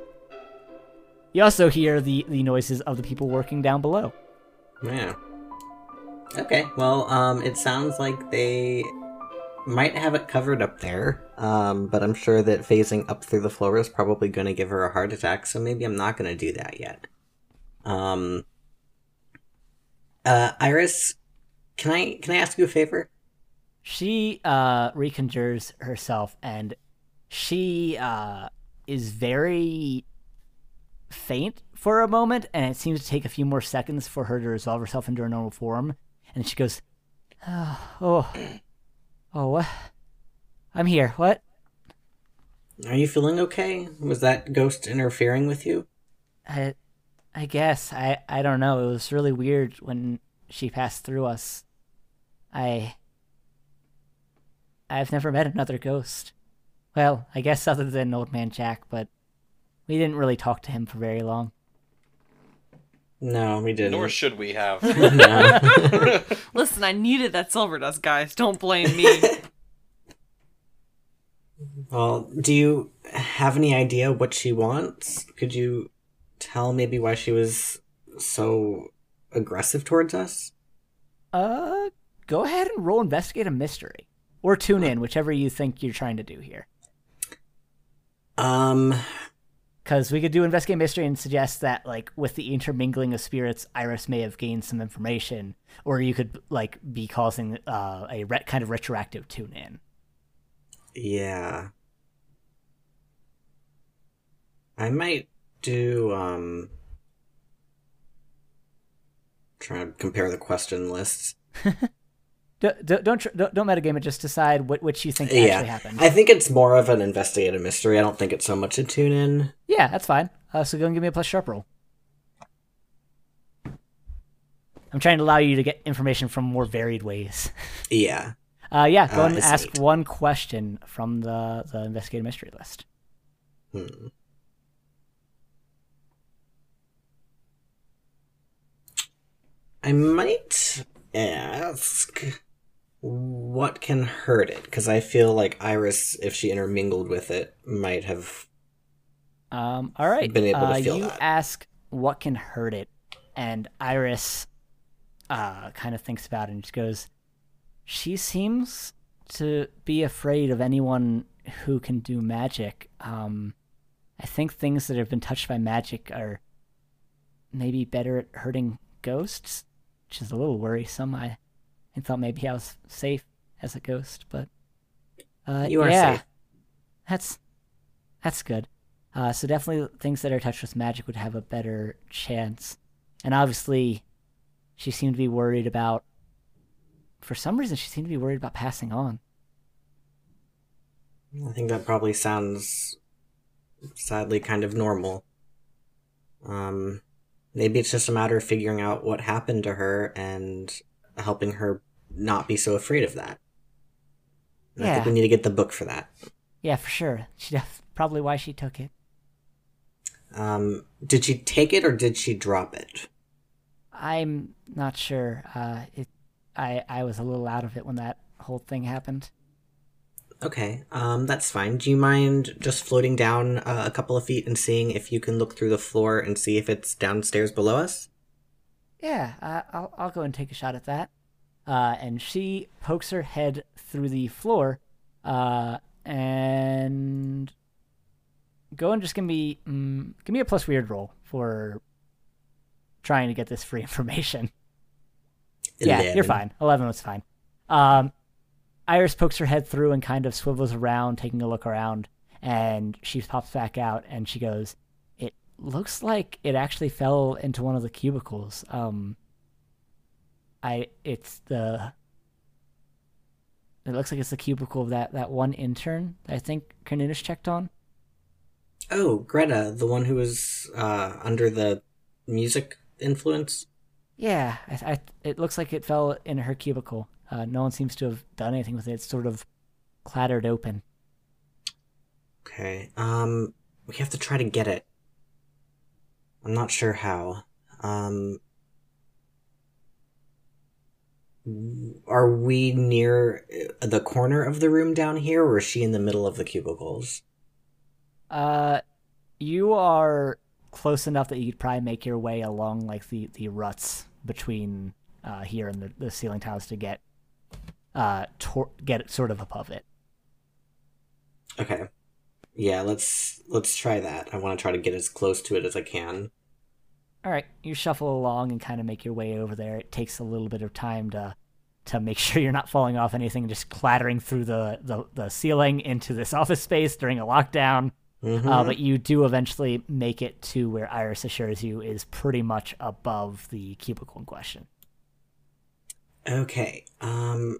You also hear the the noises of the people working down below. Yeah. Okay. Well, um, it sounds like they might have it covered up there, um, but I'm sure that phasing up through the floor is probably going to give her a heart attack, so maybe I'm not going to do that yet. Um, uh, Iris, can I can I ask you a favor? She uh, reconjures herself, and she uh, is very faint for a moment, and it seems to take a few more seconds for her to resolve herself into her normal form. And she goes, "Oh, oh Oh, what? I'm here. What? Are you feeling okay? Was that ghost interfering with you? I, I guess. I, I don't know. It was really weird when she passed through us. I. I've never met another ghost. Well, I guess other than Old Man Jack, but we didn't really talk to him for very long. No, we didn't. Nor should we have. Listen, I needed that silver dust, guys. Don't blame me. well, do you have any idea what she wants? Could you tell maybe why she was so aggressive towards us? Uh, go ahead and roll investigate a mystery or tune in, whichever you think you're trying to do here. Um, because we could do investigate mystery and suggest that like with the intermingling of spirits iris may have gained some information or you could like be causing uh, a re- kind of retroactive tune in. Yeah. I might do um try to compare the question lists don't don't don't, don't metagame it. Just decide what which you think yeah. actually happened. I think it's more of an investigative mystery. I don't think it's so much a tune in. Yeah, that's fine. Uh, so go and give me a plus sharp roll. I'm trying to allow you to get information from more varied ways. Yeah. Uh, yeah, go uh, and ask neat. one question from the the investigative mystery list. Hmm. I might ask what can hurt it? Because I feel like Iris, if she intermingled with it, might have. Um. All right. Been able to uh, feel you that. ask what can hurt it, and Iris, uh, kind of thinks about it and just goes, "She seems to be afraid of anyone who can do magic. Um, I think things that have been touched by magic are maybe better at hurting ghosts, which is a little worrisome. I I thought maybe I was safe as a ghost, but uh, you are yeah, safe. That's that's good. Uh, so definitely things that are touched with magic would have a better chance. And obviously, she seemed to be worried about. For some reason, she seemed to be worried about passing on. I think that probably sounds sadly kind of normal. Um, maybe it's just a matter of figuring out what happened to her and helping her not be so afraid of that. And yeah. I think we need to get the book for that. Yeah, for sure. She def- probably why she took it. Um, did she take it or did she drop it? I'm not sure. Uh, it, I I was a little out of it when that whole thing happened. Okay, um, that's fine. Do you mind just floating down uh, a couple of feet and seeing if you can look through the floor and see if it's downstairs below us? Yeah, uh, I'll I'll go and take a shot at that uh, and she pokes her head through the floor, uh, and go and just give me mm, give me a plus weird roll for trying to get this free information. 11. Yeah, you're fine. Eleven was fine. Um, Iris pokes her head through and kind of swivels around, taking a look around, and she pops back out and she goes, "It looks like it actually fell into one of the cubicles. Um, I it's the it looks like it's the cubicle of that that one intern that I think Cornelius checked on. Oh, Greta, the one who was uh, under the music influence. Yeah, I, I, it looks like it fell in her cubicle. Uh, no one seems to have done anything with it. It's sort of clattered open. Okay. Um, we have to try to get it. I'm not sure how. Um, are we near the corner of the room down here, or is she in the middle of the cubicles? Uh, you are close enough that you could probably make your way along like the the ruts between uh here and the, the ceiling tiles to get uh tor- get sort of above it. Okay. Yeah, let's let's try that. I want to try to get as close to it as I can. All right, you shuffle along and kind of make your way over there. It takes a little bit of time to to make sure you're not falling off anything, and just clattering through the, the, the ceiling into this office space during a lockdown. Mhm. Uh, but you do eventually make it to where Iris assures you is pretty much above the cubicle in question. Okay. Um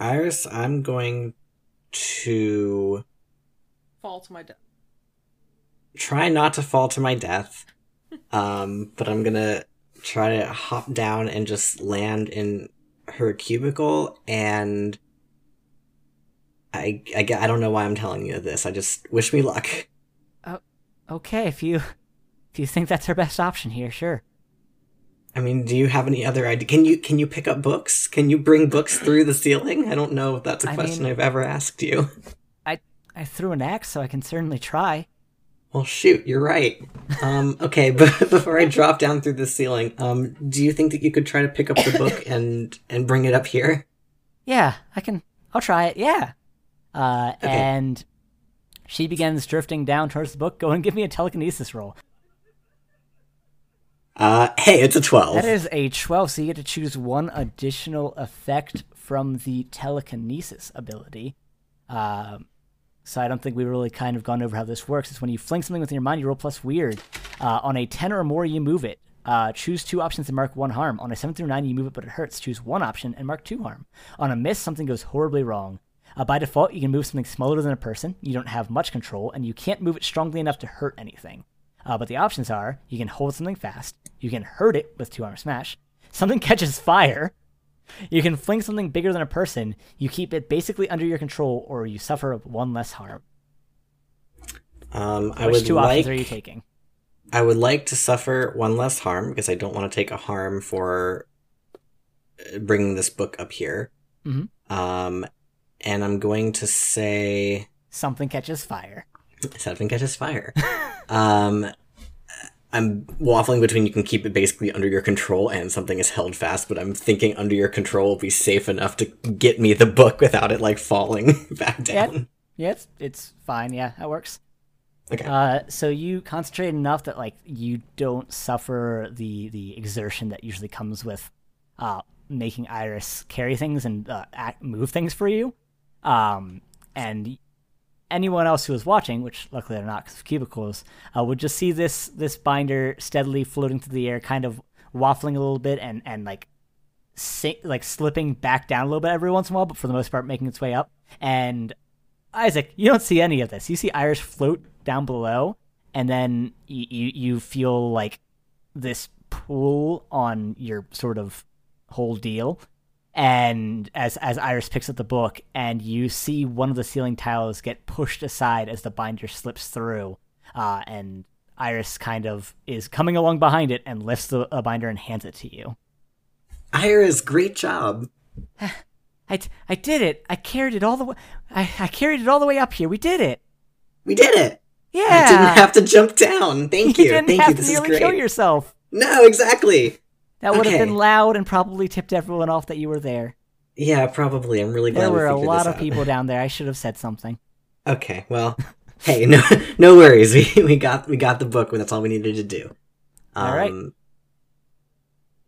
Iris, I'm going to Fall to my death. Try not to fall to my death. Um, but I'm gonna try to hop down and just land in her cubicle and I, I, I don't know why I'm telling you this. I just wish me luck. Oh, Okay, if you if you think that's our best option here, sure. I mean, do you have any other idea? Can you can you pick up books? Can you bring books through the ceiling? I don't know if that's a I question mean- I've ever asked you. I I threw an axe, so I can certainly try. Well, shoot, you're right. Um, okay, but before I drop down through the ceiling, um, do you think that you could try to pick up the book and and bring it up here? Yeah, I can. I'll try it. Yeah. Uh, Okay. and she begins drifting down towards the book. Go and give me a telekinesis roll. Uh, hey, it's a twelve. That is a 12, so you get to choose one additional effect from the telekinesis ability. Um, so I don't think we've really kind of gone over how this works. It's when you fling something within your mind, you roll plus weird. Uh, on a 10 or more, you move it. Uh, choose two options and mark one harm. On a 7 through 9, you move it but it hurts. Choose one option and mark two harm. On a miss, something goes horribly wrong. Uh, by default, you can move something smaller than a person. You don't have much control, and you can't move it strongly enough to hurt anything. Uh, but the options are you can hold something fast, you can hurt it with two arm smash, something catches fire, you can fling something bigger than a person, you keep it basically under your control, or you suffer one less harm. Um, I Which would two like options are you taking? I would like to suffer one less harm because I don't want to take a harm for uh, bringing this book up here. Mhm. Um, and I'm going to say Something catches fire. something catches fire. um, I'm waffling between you can keep it basically under your control and something is held fast, but I'm thinking under your control will be safe enough to get me the book without it like falling back Yeah. down. Yeah, it's, it's fine. Yeah, that works. Okay. Uh, so you concentrate enough that like you don't suffer the the exertion that usually comes with uh, making Iris carry things and uh, act, move things for you. Um, and anyone else who was watching, which luckily they're not because cubicles, uh, would just see this this binder steadily floating through the air, kind of waffling a little bit and and like si- like slipping back down a little bit every once in a while, but for the most part making its way up. And Isaac, you don't see any of this. You see Iris float down below, and then you you, you feel like this pull on your sort of whole deal. And as as Iris picks up the book, and you see one of the ceiling tiles get pushed aside as the binder slips through, uh, and Iris kind of is coming along behind it and lifts the a binder and hands it to you. Iris, great job. I, d- I did it. I carried it all the way. I, I carried it all the way up here. We did it. We did it. Yeah. I didn't have to jump down. Thank you. you didn't Thank have you. to This is nearly great. kill yourself. No, exactly. That would have been loud and probably tipped everyone off that you were there. Yeah, probably. I'm really glad There we were a lot of people down there. I should have said something. Okay, well, hey, no, no worries. We we got we got the book. When that's all we needed to do. All right. Um,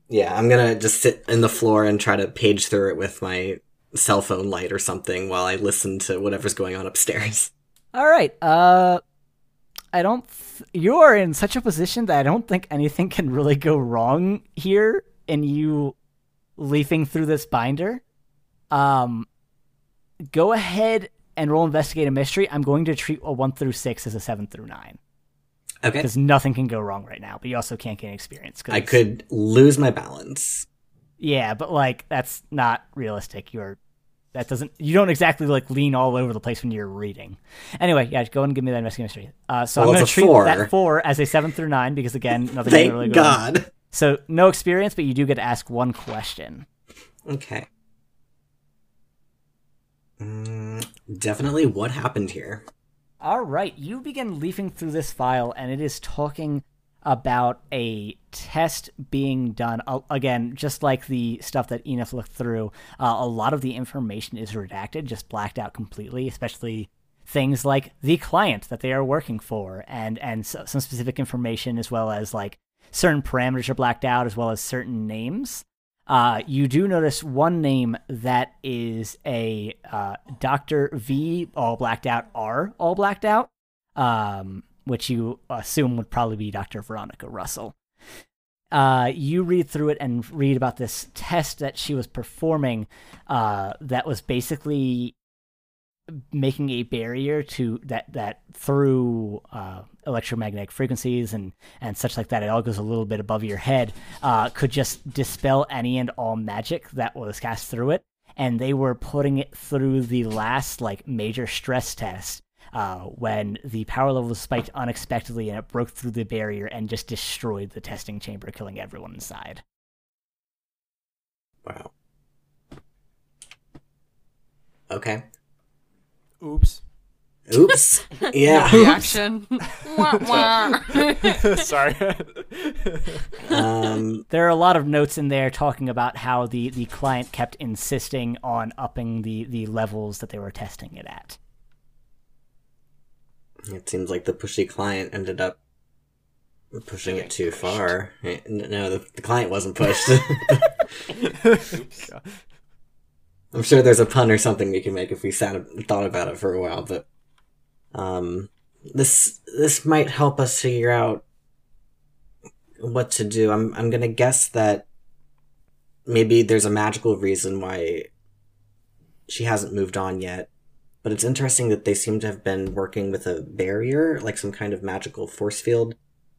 Yeah, I'm gonna just sit in the floor and try to page through it with my cell phone light or something while I listen to whatever's going on upstairs. All right. Uh, I don't. You are in such a position that I don't think anything can really go wrong here in you leafing through this binder. Um, go ahead and roll investigate a mystery, I'm going to treat a one through six as a seven through nine Okay. because nothing can go wrong right now. But you also can't gain experience. 'cause- I could lose my balance. Yeah, but like that's not realistic. You're that doesn't you don't exactly like lean all over the place when you're reading. Anyway, yeah, go and give me that investigation mystery. Uh, so Well, I'm going to treat four. that four as a seven through nine because again, nothing really Thank go. God. So no experience, but you do get to ask one question. Okay. Mm, definitely what happened here. All right, you begin leafing through this file, and it is talking about a test being done. Again, just like the stuff that Enif looked through, uh, a lot of the information is redacted, just blacked out completely, especially things like the client that they are working for, and and s some specific information as well as like certain parameters are blacked out, as well as certain names. Uh, you do notice one name that is a uh, Dr. V, all blacked out, R, all blacked out, um, which you assume would probably be Dr. Veronica Russell. Uh, you read through it and read about this test that she was performing uh, that was basically making a barrier to that that through uh, electromagnetic frequencies and and such like that it all goes a little bit above your head uh, could just dispel any and all magic that was cast through it and they were putting it through the last like major stress test uh, when the power level spiked unexpectedly and it broke through the barrier and just destroyed the testing chamber killing everyone inside Wow. Okay. Oops. Oops. yeah. Reaction. wah, wah. Sorry. Um. There are a lot of notes in there talking about how the, the client kept insisting on upping the, the levels that they were testing it at. It seems like the pushy client ended up pushing it too far. Eh, No, the, the client wasn't pushed. I'm sure there's a pun or something we can make if we sat thought about it for a while, but um, this this might help us figure out what to do. I'm I'm gonna guess that maybe there's a magical reason why she hasn't moved on yet. But it's interesting that they seem to have been working with a barrier, like some kind of magical force field.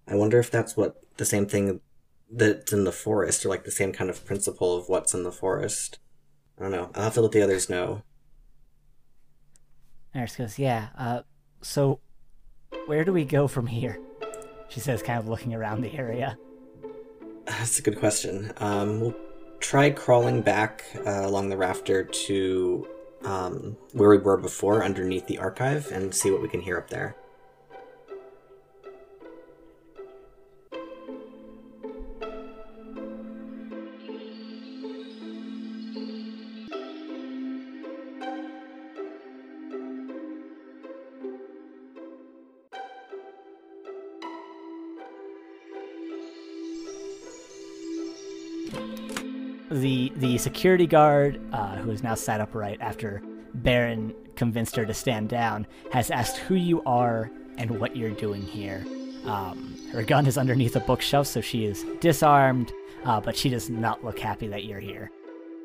I wonder if that's what the same thing that's in the forest, or like the same kind of principle of what's in the forest. I don't know. I'll have to let the others know. Iris goes, Yeah, uh, so where do we go from here? She says, kind of looking around the area. That's a good question. Um, we'll try crawling back uh, along the rafter to um, where we were before, underneath the archive, and see what we can hear up there. The security guard, uh, who is now sat upright after Baron convinced her to stand down, has asked who you are and what you're doing here. Um, her gun is underneath a bookshelf, so she is disarmed, uh, but she does not look happy that you're here.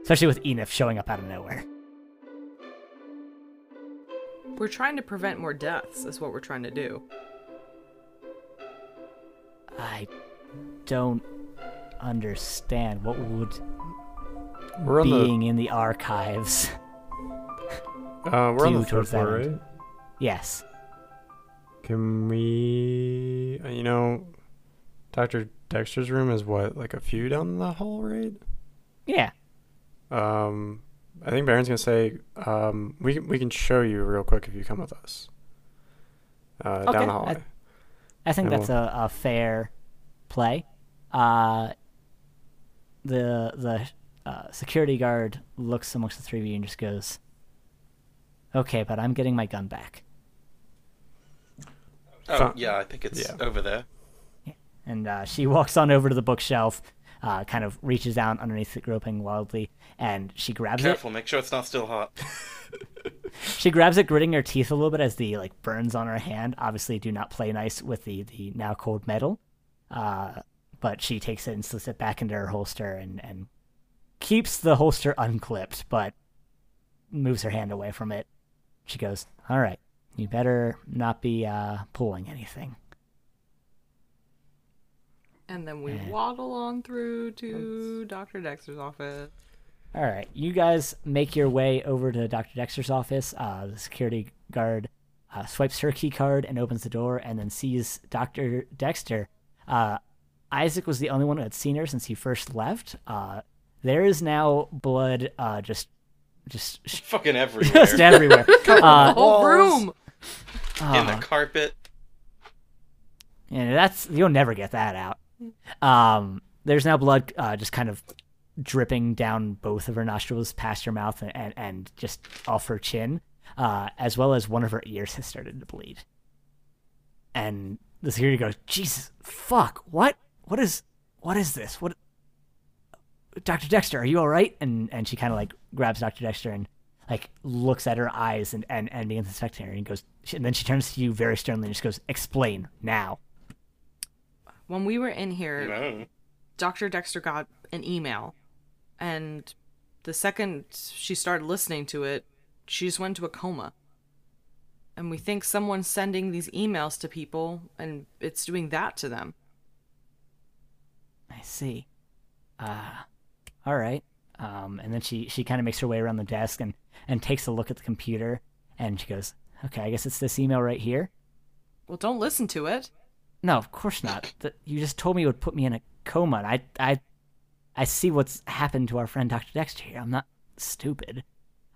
Especially with Enif showing up out of nowhere. We're trying to prevent more deaths, is what we're trying to do. I don't understand what would We're being in the archives. the uh, we're on the third floor, right? Yes. Can we? uh, You know, Doctor Dexter's room is what, like a few down the hall, right? Yeah. Um, I think Baron's gonna say, um, we can we can show you real quick if you come with us. Uh, Okay, down the I- hallway. I think Yeah, that's a, a fair play. Uh, the the uh, security guard looks amongst the three of you and just goes, "Okay, but I'm getting my gun back." Oh, Fine. yeah, I think it's Yeah. over there. And uh, she walks on over to the bookshelf, uh, kind of reaches down underneath it, groping wildly, and she grabs it. Careful, make sure it's not still hot. She grabs it, gritting her teeth a little bit as the like burns on her hand. Obviously, do not play nice with the the now cold metal. Uh, but she takes it and slips it back into her holster and and keeps the holster unclipped, but moves her hand away from it. She goes, "All right, you better not be uh, pulling anything." And then we waddle on through to Dr. Dexter's office. All right, you guys make your way over to Dr. Dexter's office. Uh, the security guard uh, swipes her key card and opens the door, and then sees Dr. Dexter. Uh, Isaac was the only one who had seen her since he first left. There is now blood, uh, just, just, Fucking everywhere. just everywhere. Uh, Whole room! In the uh, carpet. and that's you'll never get that out. Um, there's now blood, uh, just kind of dripping down both of her nostrils, past her mouth, and and, and just off her chin, uh, as well as one of her ears has started to bleed. And the security goes, "Jesus, fuck! What? What is? What is this? What?" Dr. Dexter, are you all right? And and she kind of like grabs Dr. Dexter and like looks at her eyes and and, and begins inspecting her and goes, and then she turns to you very sternly and just goes, "Explain now." When we were in here, No. Dr. Dexter got an email, and the second she started listening to it, she just went into a coma. And we think someone's sending these emails to people, and it's doing that to them. I see. Uh, all right. Um, and then she, she kind of makes her way around the desk and, and takes a look at the computer. And she goes, okay, I guess it's this email right here. Well, don't listen to it. No, of course not. You just told me it would put me in a coma. And I, I, I see what's happened to our friend Dr. Dexter here. I'm not stupid.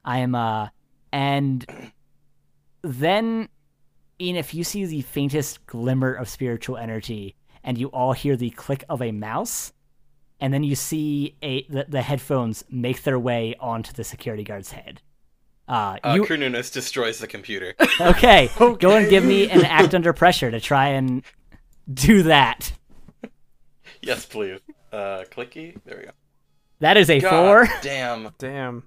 I am, uh, and then, Ian, if you see the faintest glimmer of spiritual energy and you all hear the click of a mouse, and then you see a the, the headphones make their way onto the security guard's head. Uh, Uh, you Carnunos destroys the computer. okay, Go and give me an act under pressure to try and do that. yes, please. Uh, clicky. There we go. That is a God four. Damn. Damn.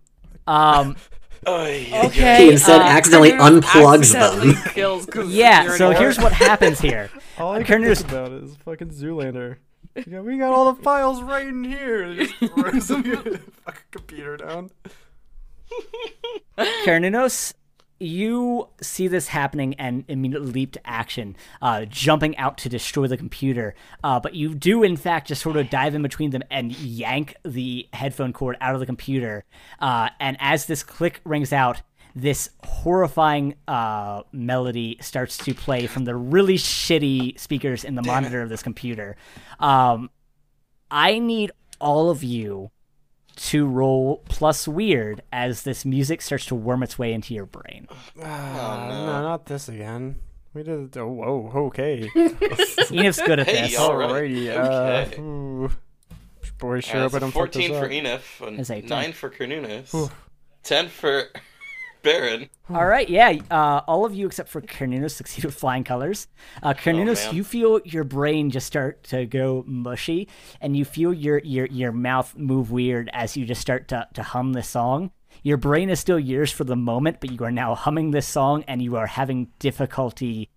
Um, Oy, Okay. He instead uh, accidentally unplugs Accidentally them. kills Carnunos. yeah. So here's what happens here. All I can Cornelius- think about is fucking Zoolander. Yeah, we got all the files right in here. They Just throws the fucking computer down. Carnunos, you see this happening and immediately leap to action, uh, jumping out to destroy the computer. Uh, but you do, in fact, just sort of dive in between them and yank the headphone cord out of the computer. Uh, and as this click rings out, this horrifying uh, melody starts to play from the really shitty speakers in the monitor of this computer. Um, I need all of you to roll plus weird as this music starts to worm its way into your brain. Ah, no. no. not this again. We did. Oh, whoa, okay. Enif's good at Hey, this. y'all. Alright, Alrighty. okay. Uh, ooh. Boy, Uh, sure it's hope I a don't fuck this 14 for. Enif, and 9 for Carnunos, 10 for Baron. All right, yeah. Uh, all of you except for Carnunos succeed with flying colors. Uh, Carnunos, man. you feel your brain just start to go mushy, and you feel your your your mouth move weird as you just start to to hum this song. Your brain is still yours for the moment, but you are now humming this song, and you are having difficulty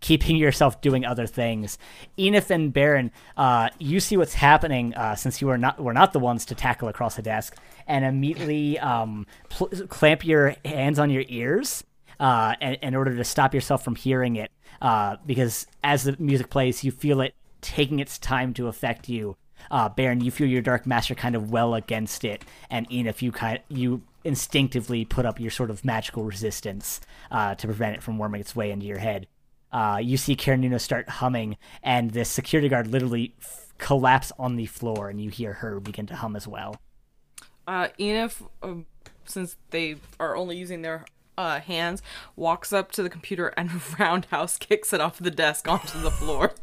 keeping yourself doing other things. Enif and Baron, uh, you see what's happening uh, since you are not were not the ones to tackle across the desk, and immediately um, pl- clamp your hands on your ears uh, in, in order to stop yourself from hearing it. Uh, because as the music plays, you feel it taking its time to affect you. Uh, Baron, you feel your Dark Master kind of well against it, and Enif, you kind you instinctively put up your sort of magical resistance uh, to prevent it from worming its way into your head uh, you see Karenina start humming, and the security guard literally f- collapse on the floor, and you hear her begin to hum as well. Uh, Enif, um, since they are only using their uh, hands, walks up to the computer and roundhouse kicks it off the desk onto the floor.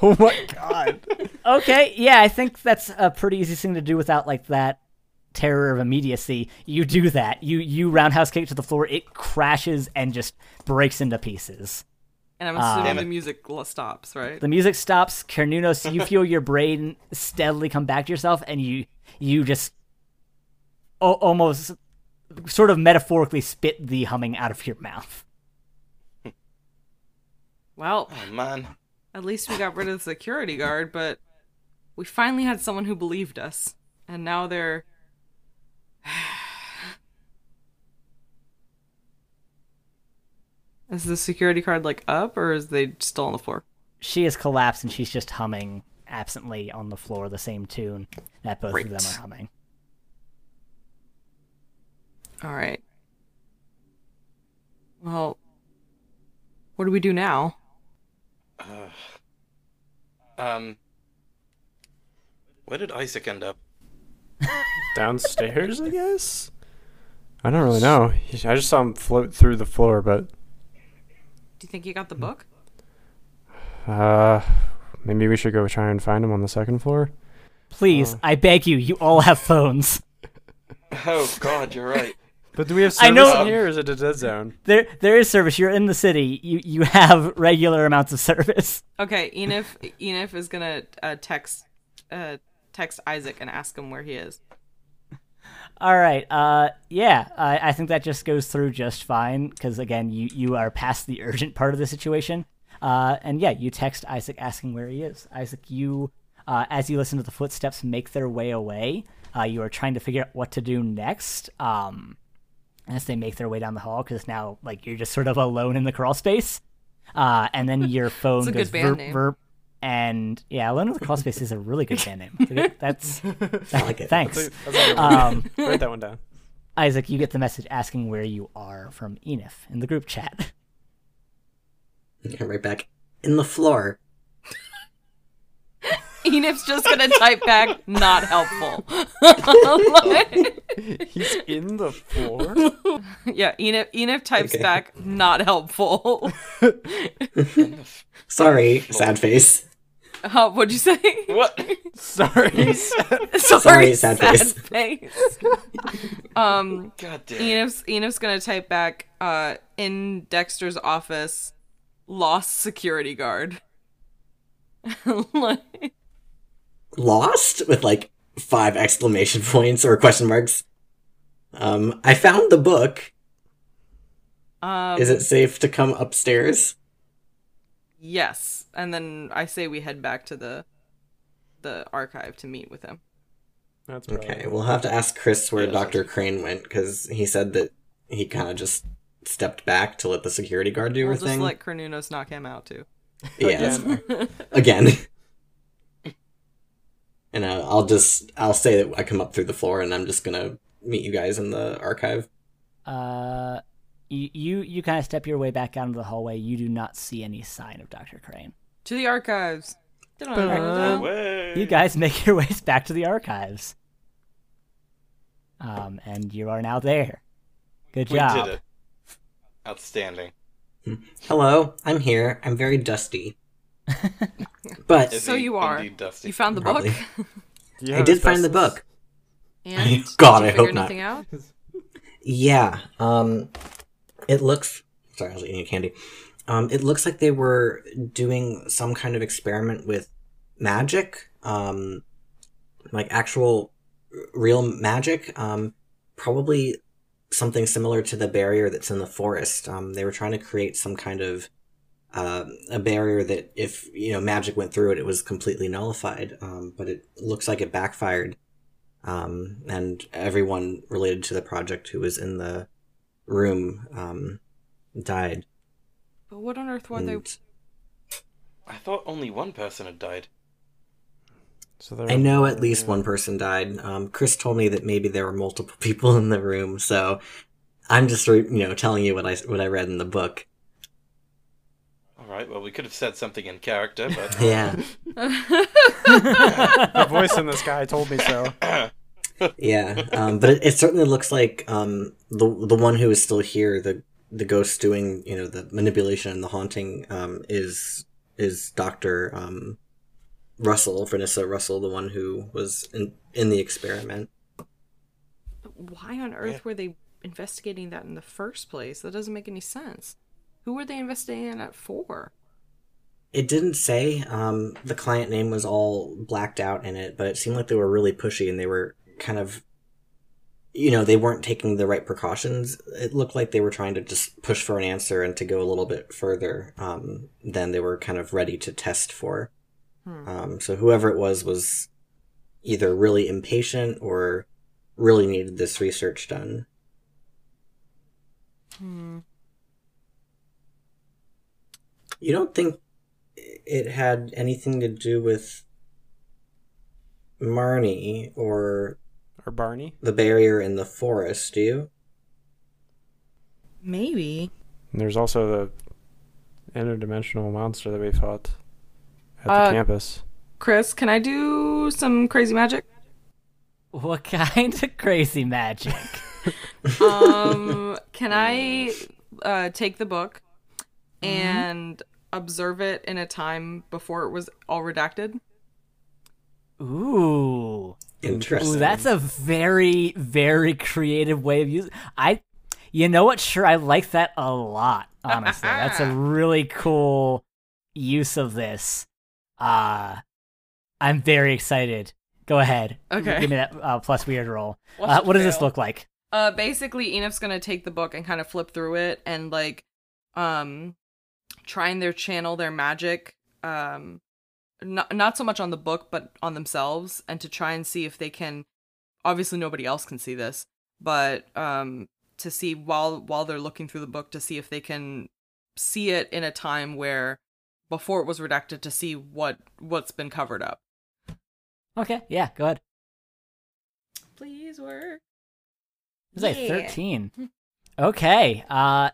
Oh my god. Okay, yeah, I think that's a pretty easy thing to do without like that terror of immediacy. You do that. You you roundhouse kick it to the floor. It crashes and just breaks into pieces. And I'm Ah. assuming Damn the music stops, right? The music stops. Carnunos, you feel your brain steadily come back to yourself, and you you just o- almost sort of metaphorically spit the humming out of your mouth. Well, Oh, man. at least we got rid of the security guard, but we finally had someone who believed us. And now they're. Is the security card like up or is they still on the floor? She is collapsed and she's just humming absently on the floor the same tune that both of them are humming. All right. Well, what do we do now? Um, where did Isaac end up? Downstairs, I guess. I don't really know. I just saw him float through the floor, but Do you think you got the book? uh, maybe we should go try and find him on the second floor. Please, Oh. I beg you, you all have phones. Oh God, you're right. But do we have I service know- in here, or is it a dead zone? There, there is service. You're in the city. You, you have regular amounts of service. Okay, Enif Enif is gonna uh, text uh, text Isaac and ask him where he is. All right. Uh, yeah. I, I think that just goes through just fine because again, you you are past the urgent part of the situation. Uh, and yeah, you text Isaac asking where he is. Isaac, you, uh, as you listen to the footsteps make their way away, uh, you are trying to figure out what to do next. Um, as they make their way down the hall, because now like you're just sort of alone in the crawl space. Uh, and then your phone goes good verp, verp, and yeah, alone in the crawl space is a really good band name. It's That's I like it. thanks. That's a, that's a. Um, Write that one down. Isaac, you get the message asking where you are from Enif in the group chat. Yeah, right back in the floor. Enif's just gonna type back, not helpful. He's in the floor. yeah, Enif Enif types Okay. back, not helpful. Sorry, sad face. Uh, what'd you say? What? Sorry. Sorry, sad sad, face. face. um, God damn. Enif's Enif's gonna type back, uh, in Dexter's office, lost security guard. Like- Lost with like five exclamation points or question marks. Um, I found the book. um, Is it safe to come upstairs? Yes, and then I say we head back to the the archive to meet with him. That's Okay, we'll have to ask Chris where Yeah, Dr. Crane went because he said that he kind of just stepped back to let the security guard do We'll her just thing. let Carnunos knock him out too. yeah, Again. fair. again. And uh, I'll just I'll say that I come up through the floor and I'm just gonna meet you guys in the archive. Uh, you you, you kind of step your way back out into the hallway. You do not see any sign of Doctor Crane. To the archives. You guys make your ways back to the archives. Um, and you are now there. Good We job. did it. Outstanding. Hello, I'm here. I'm very dusty, but So you are. indeed dusty? You found the Probably. book. I have did find the book. And God, did you I hope not. out? Yeah. Um, it looks. Sorry, I was eating candy. Um, it looks like they were doing some kind of experiment with magic. Um, like actual, real magic. Um, probably something similar to the barrier that's in the forest. Um, they were trying to create some kind of uh, a barrier that, if you know, magic went through it, it was completely nullified. Um, but it looks like it backfired um, and everyone related to the project who was in the room um, died. But what on earth were they? I thought only one person had died. So there I know at least one person died. Um, Chris told me that maybe there were multiple people in the room, so I'm just you know telling you what I what I read in the book. All right. Well, we could have said something in character, but Yeah, The voice in the sky told me so. yeah, um, but it, it certainly looks like um, the the one who is still here, the the ghost doing you know the manipulation and the haunting um, is is Doctor um, Russell, Vanessa Russell, the one who was in in the experiment. Why on earth Yeah. were they investigating that in the first place? That doesn't make any sense. Who were they investigating that for? It didn't say. Um, the client name was all blacked out in it, but it seemed like they were really pushy and they were kind of, you know, they weren't taking the right precautions. It looked like they were trying to just push for an answer and to go a little bit further um, than they were kind of ready to test for. Hmm. Um, so whoever it was was either really impatient or really needed this research done. Hmm. You don't think it had anything to do with Marnie or Or Barney? the barrier in the forest, do you? Maybe. And there's also the interdimensional monster that we fought at the Uh, campus. Chris, can I do some crazy magic? What kind of crazy magic? um, can I uh, take the book and observe it in a time before it was all redacted? Ooh. Interesting. Ooh, that's a very, very creative way of using. I, you know what? Sure, I like that a lot. Honestly, that's a really cool use of this. Uh I'm very excited. Go ahead. Okay. Give me that uh, plus weird roll. Uh, what does this look like? Uh, basically, Enif's gonna take the book and kind of flip through it and like, um, try and their channel their magic. Um, not not so much on the book, but on themselves, and to try and see if they can. Obviously, nobody else can see this, but um, to see while while they're looking through the book to see if they can see it in a time where before it was redacted to see what what's been covered up. Okay, yeah, go ahead. Please work. It's like Yeah. 13. Okay. Uh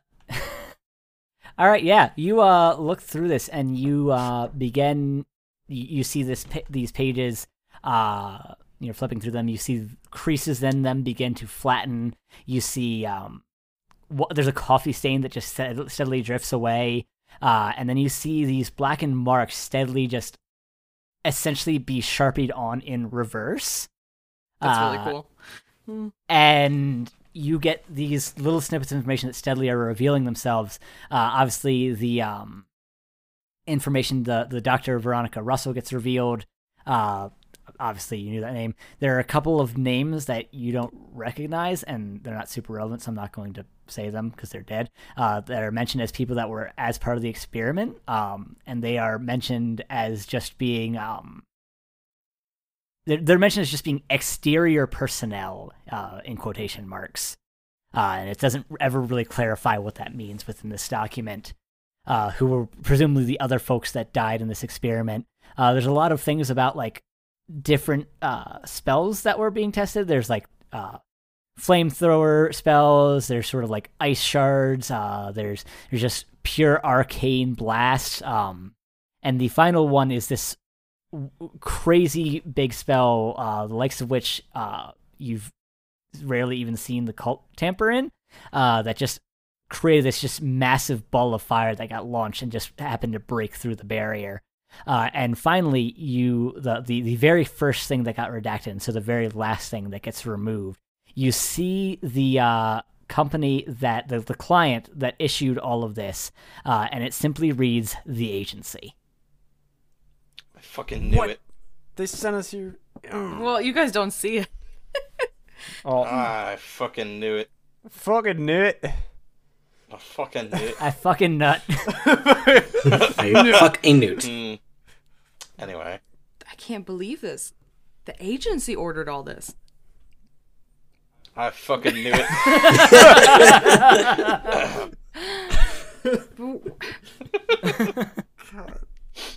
All right, yeah. You uh look through this and you uh begin you, you see this these pages uh you're flipping through them, you see creases in them begin to flatten. You see um wha- there's a coffee stain that just steadily drifts away. Uh and then you see these blackened marks steadily just essentially be sharpied on in reverse. That's Uh, really cool. Hmm. and you get these little snippets of information that steadily are revealing themselves. Uh, obviously, the um, information the the Dr. Veronica Russell gets revealed. Uh, obviously, you knew that name. There are a couple of names that you don't recognize, and they're not super relevant, so I'm not going to say them because they're dead. Uh, that are mentioned as people that were as part of the experiment, um, and they are mentioned as just being um, they're, they're mentioned as just being exterior personnel uh, in quotation marks. Uh, and it doesn't ever really clarify what that means within this document uh, who were presumably the other folks that died in this experiment. Uh, there's a lot of things about like different uh, spells that were being tested. There's like uh, flamethrower spells. There's sort of like ice shards. Uh, there's there's just pure arcane blasts. Um, and the final one is this crazy big spell, uh, the likes of which uh, you've rarely even seen the cult tamper in, uh, that just created this just massive ball of fire that got launched and just happened to break through the barrier. Uh, and finally, you the, the the very first thing that got redacted, and so the very last thing that gets removed, you see the uh, company that the, the client that issued all of this, uh, and it simply reads the agency. I fucking knew What? it. They sent us here. Well, you guys don't see it. Oh, I fucking knew it. fucking knew it. I fucking knew it. I fucking nut. I fuck a newt. Hmm. Anyway, I can't believe this. The agency ordered all this. I fucking knew it.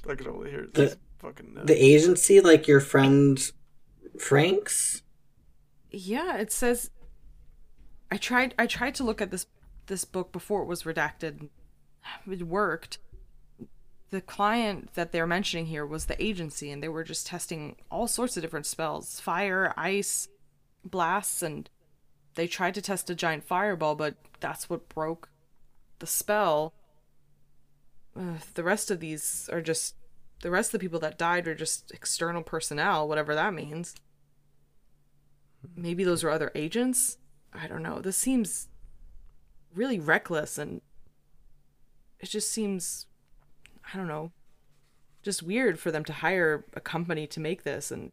I could only hear this fucking nut. The agency, like your friend Frank's? Yeah, it says I tried I tried to look at this this book before it was redacted. It worked. The client that they're mentioning here was the agency and they were just testing all sorts of different spells, fire, ice, blasts and they tried to test a giant fireball, but that's what broke the spell. Ugh, the rest of these are just the rest of the people that died are just external personnel, whatever that means. Maybe those were other agents? I don't know. This seems really reckless and it just seems i don't know just weird for them to hire a company to make this and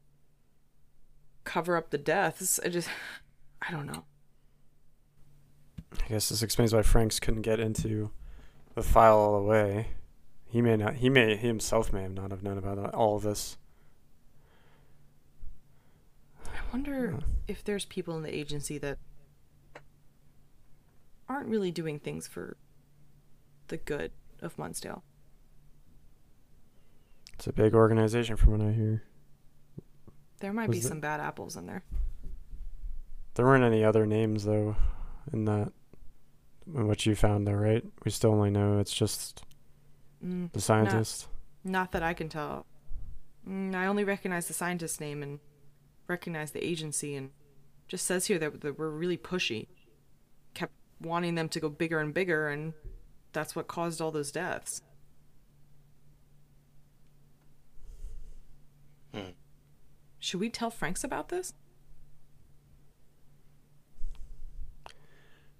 cover up the deaths. I just i don't know. I guess this explains why Franks couldn't get into the file all the way. He may not. He may he himself may have not have known about all of this. i wonder if there's people in the agency that aren't really doing things for the good of munsdale It's a big organization from what I hear. There might Was be some bad apples in there. There weren't any other names though in that in what you found though, right? We still only know it's just Mm, the scientist. not that I can tell. Mm, I only recognize the scientist's name and recognize the agency, and just says here that, that we're really pushy. Kept wanting them to go bigger and bigger, and that's what caused all those deaths. Hmm. Should we tell Franks about this?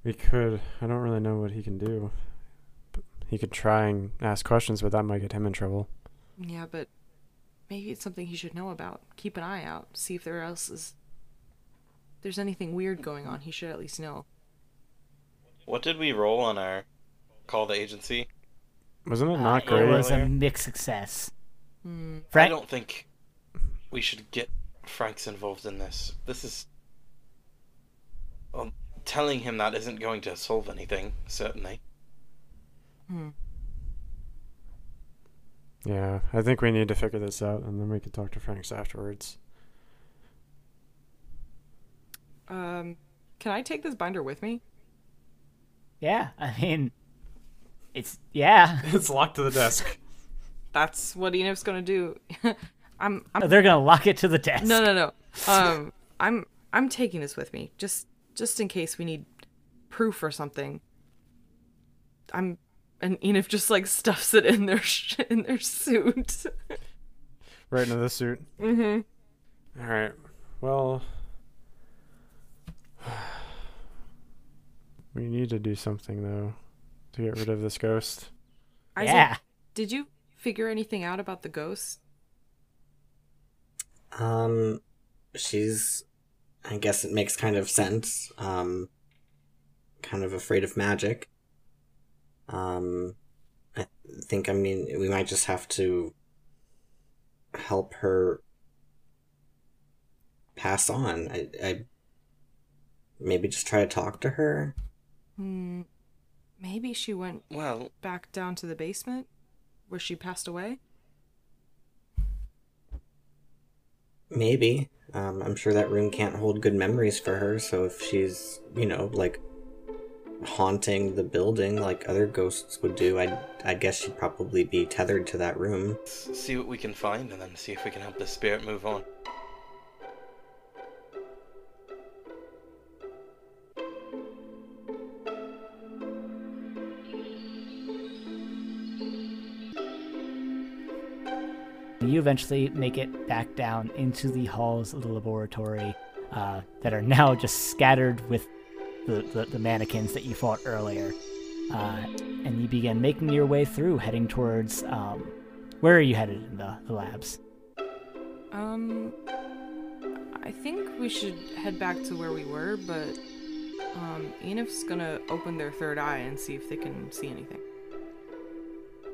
We could. I don't really know what he can do. But he could try and ask questions, but that might get him in trouble. Yeah, but maybe it's something he should know about. Keep an eye out. See if there else is. There's anything weird going on. He should at least know. What did we roll on our call the agency? Wasn't it Uh, not it great? was a mixed success. Hmm. I don't think we should get Franks involved in this. This is. Well, telling him that isn't going to solve anything, certainly. Hmm. Yeah, I think we need to figure this out, and then we can talk to Franks afterwards. Um, can I take this binder with me? yeah, I mean, it's yeah. it's locked to the desk. That's what Enif's gonna do. I'm. I'm. They're gonna lock it to the desk. No, no, no. Um, I'm. I'm taking this with me, just, just in case we need proof or something. I'm. And Enif just like stuffs it in their sh- in their suit. right into the suit. mm-hmm. All right. Well, we need to do something though to get rid of this ghost. Yeah. Did you figure anything out about the ghost? Um, she's. I guess it makes kind of sense. Um, kind of afraid of magic. Um, I think, I mean, we might just have to help her pass on. I, I maybe just try to talk to her. Hmm. Maybe she went Well, back down to the basement where she passed away. Maybe. Um, I'm sure that room can't hold good memories for her, so if she's, you know, like haunting the building like other ghosts would do, I'd, I guess she'd probably be tethered to that room. let's see what we can find and then see if we can help the spirit move on. You eventually make it back down into the halls of the laboratory uh, that are now just scattered with the, the, the mannequins that you fought earlier. Uh, and you begin making your way through, heading towards. Um, where are you headed in the, the labs? Um, I think we should head back to where we were, but um, Enif's gonna open their third eye and see if they can see anything.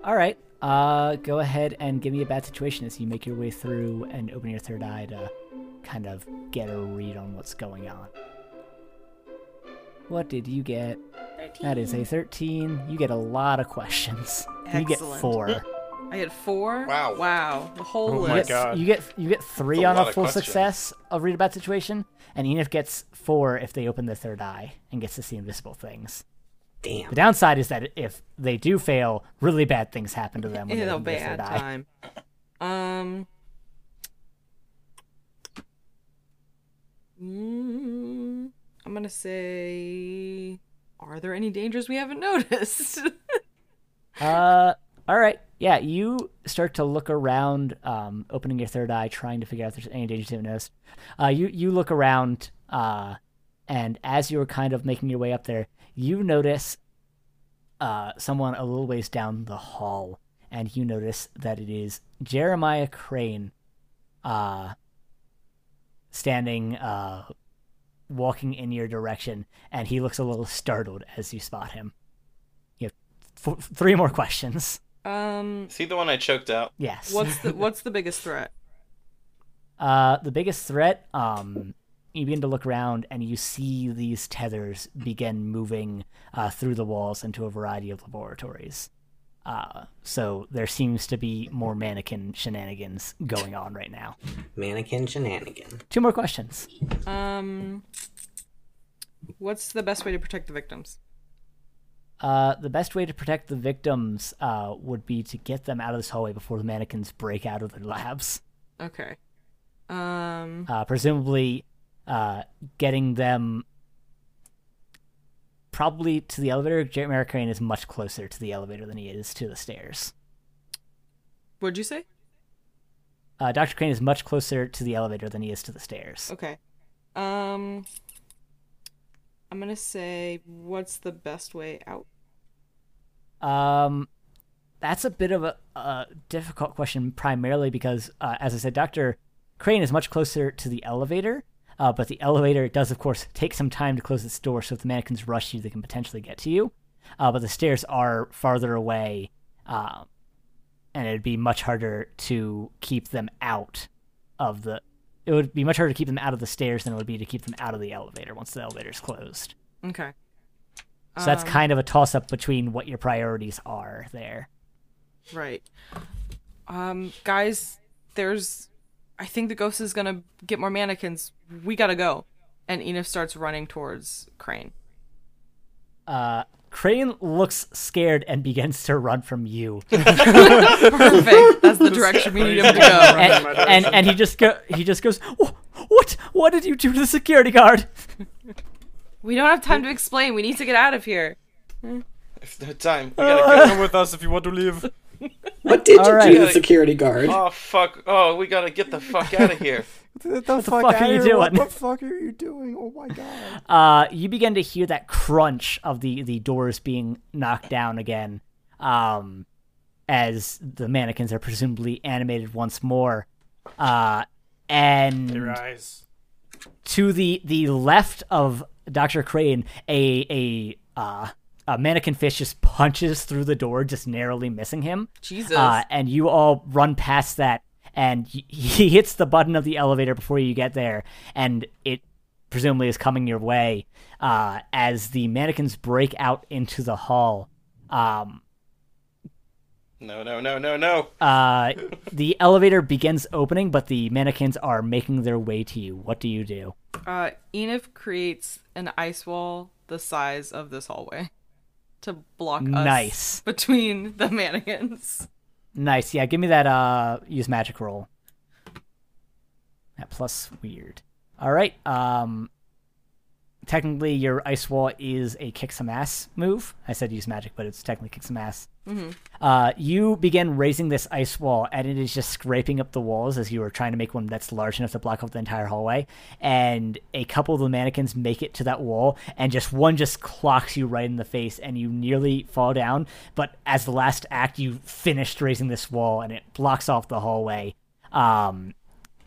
All right. Uh, go ahead and give me a bad situation as you make your way through and open your third eye to kind of get a read on what's going on. What did you get? That is a 13. You get a lot of questions. You get Excellent. four. I get four. Wow. Wow. The whole Oh You my list. get, God. you get you get three That's a on lot a full questions. success of read a bad situation, and Enif gets four if they open the third eye and gets to see invisible things. Damn. The downside is that if they do fail, really bad things happen to them when they It'll open their bad third eye. time. Um. mm, I'm gonna say, are there any dangers we haven't noticed? Uh, all right. Yeah, you start to look around, um, opening your third eye, trying to figure out if there's any dangers you haven't noticed. Uh, you you look around, uh, and as you're kind of making your way up there, you notice, uh, someone a little ways down the hall, and you notice that it is Jeremiah Crane, uh, standing, uh, walking in your direction, and he looks a little startled as you spot him. You have f- three more questions. um. See the one I choked out? Yes. What's the What's the biggest threat? Uh, the biggest threat, um, you begin to look around and you see these tethers begin moving uh, through the walls into a variety of laboratories. Uh, so there seems to be more mannequin shenanigans going on right now. Mannequin shenanigan. Two more questions. Um, what's the best way to protect the victims? Uh, the best way to protect the victims uh, would be to get them out of this hallway before the mannequins break out of their labs. Okay. Um, Uh, presumably, uh, getting them probably to the elevator. Jeremy Crane is much closer to the elevator than he is to the stairs. what'd you say? Uh, Dr. Crane is much closer to the elevator than he is to the stairs. Okay. Um, I'm gonna say, what's the best way out? Um, that's a bit of a, a difficult question, primarily because, uh, as I said, Dr. Crane is much closer to the elevator, uh, but the elevator does, of course, take some time to close its door, so if the mannequins rush you, they can potentially get to you. Uh, but the stairs are farther away, uh, and it'd be much harder to keep them out of the. It would be much harder to keep them out of the stairs than it would be to keep them out of the elevator once the elevator's closed. Okay. So that's Um, kind of a toss up between what your priorities are there. Right. Um, guys, there's. I think the ghost is gonna get more mannequins. We gotta go. And Enif starts running towards Crane. Uh, Crane looks scared and begins to run from you, Perfect. That's the direction we need him to go. And, and and he just go he just goes, "What? What did you do to the security guard?" We don't have time to explain. We need to get out of here. If no time, we gotta Come with us if you want to leave. What did you Alright. do to the security guard? Oh fuck! Oh, we gotta get the fuck out of here. What the, fuck fuck are you here? What doing? the fuck are you doing? Oh my god. Uh, you begin to hear that crunch of the the doors being knocked down again, um, as the mannequins are presumably animated once more, uh, and Your eyes. to the the left of Dr. Crane, a a uh, a mannequin fish just punches through the door, just narrowly missing him. Jesus. Uh, and you all run past that, and y- he hits the button of the elevator before you get there, and it presumably is coming your way uh, as the mannequins break out into the hall. Um, No, no, no, no, no. uh, the elevator begins opening, but the mannequins are making their way to you. What do you do? Uh, Enif creates an ice wall the size of this hallway to block us Nice. between the mannequins. Nice. Yeah, give me that uh use magic roll. That plus weird. All right. Um technically your ice wall is a kick some ass move. I said use magic, but it's technically kick some ass. Uh you begin raising this ice wall and it is just scraping up the walls as you are trying to make one that's large enough to block up the entire hallway. And a couple of the mannequins make it to that wall and just one just clocks you right in the face and you nearly fall down. But as the last act you finished raising this wall and it blocks off the hallway. Um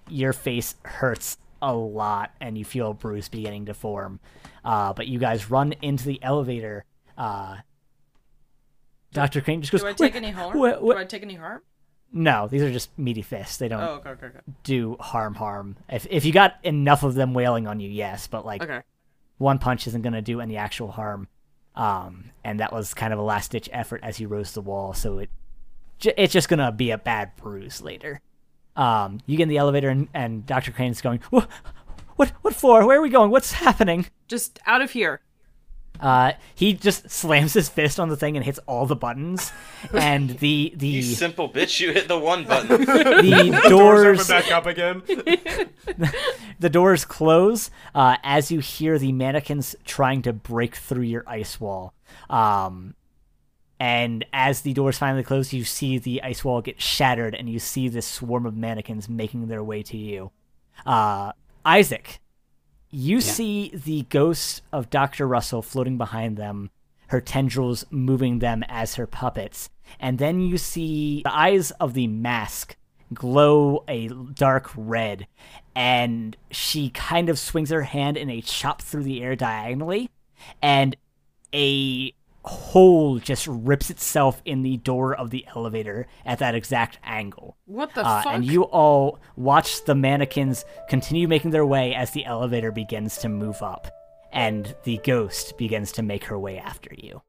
your face hurts a lot and you feel a bruise beginning to form. Uh, but you guys run into the elevator. Uh, Dr. Crane just goes, Do I take any harm? wait, wait." Do I take any harm? No, these are just meaty fists. They don't Oh, okay, okay, okay. do harm harm. If, if you got enough of them wailing on you, yes, but like Okay. one punch isn't going to do any actual harm. Um, and that was kind of a last ditch effort as he rose the wall, so it it's just going to be a bad bruise later. Um, you get in the elevator and, and Dr. Crane's going, what, what, what for? Where are we going? What's happening? Just out of here. Uh, he just slams his fist on the thing and hits all the buttons, and the the You simple bitch! You hit the one button. the Doors doors open back up again. the doors close uh, as you hear the mannequins trying to break through your ice wall. Um, and as the doors finally close, you see the ice wall get shattered, and you see this swarm of mannequins making their way to you. Uh, Isaac, you see the ghost of Dr. Russell floating behind them, her tendrils moving them as her puppets. And then you see the eyes of the mask glow a dark red, and she kind of swings her hand in a chop through the air diagonally, and a hole just rips itself in the door of the elevator at that exact angle. What the Uh, fuck? and you all watch the mannequins continue making their way as the elevator begins to move up, and the ghost begins to make her way after you.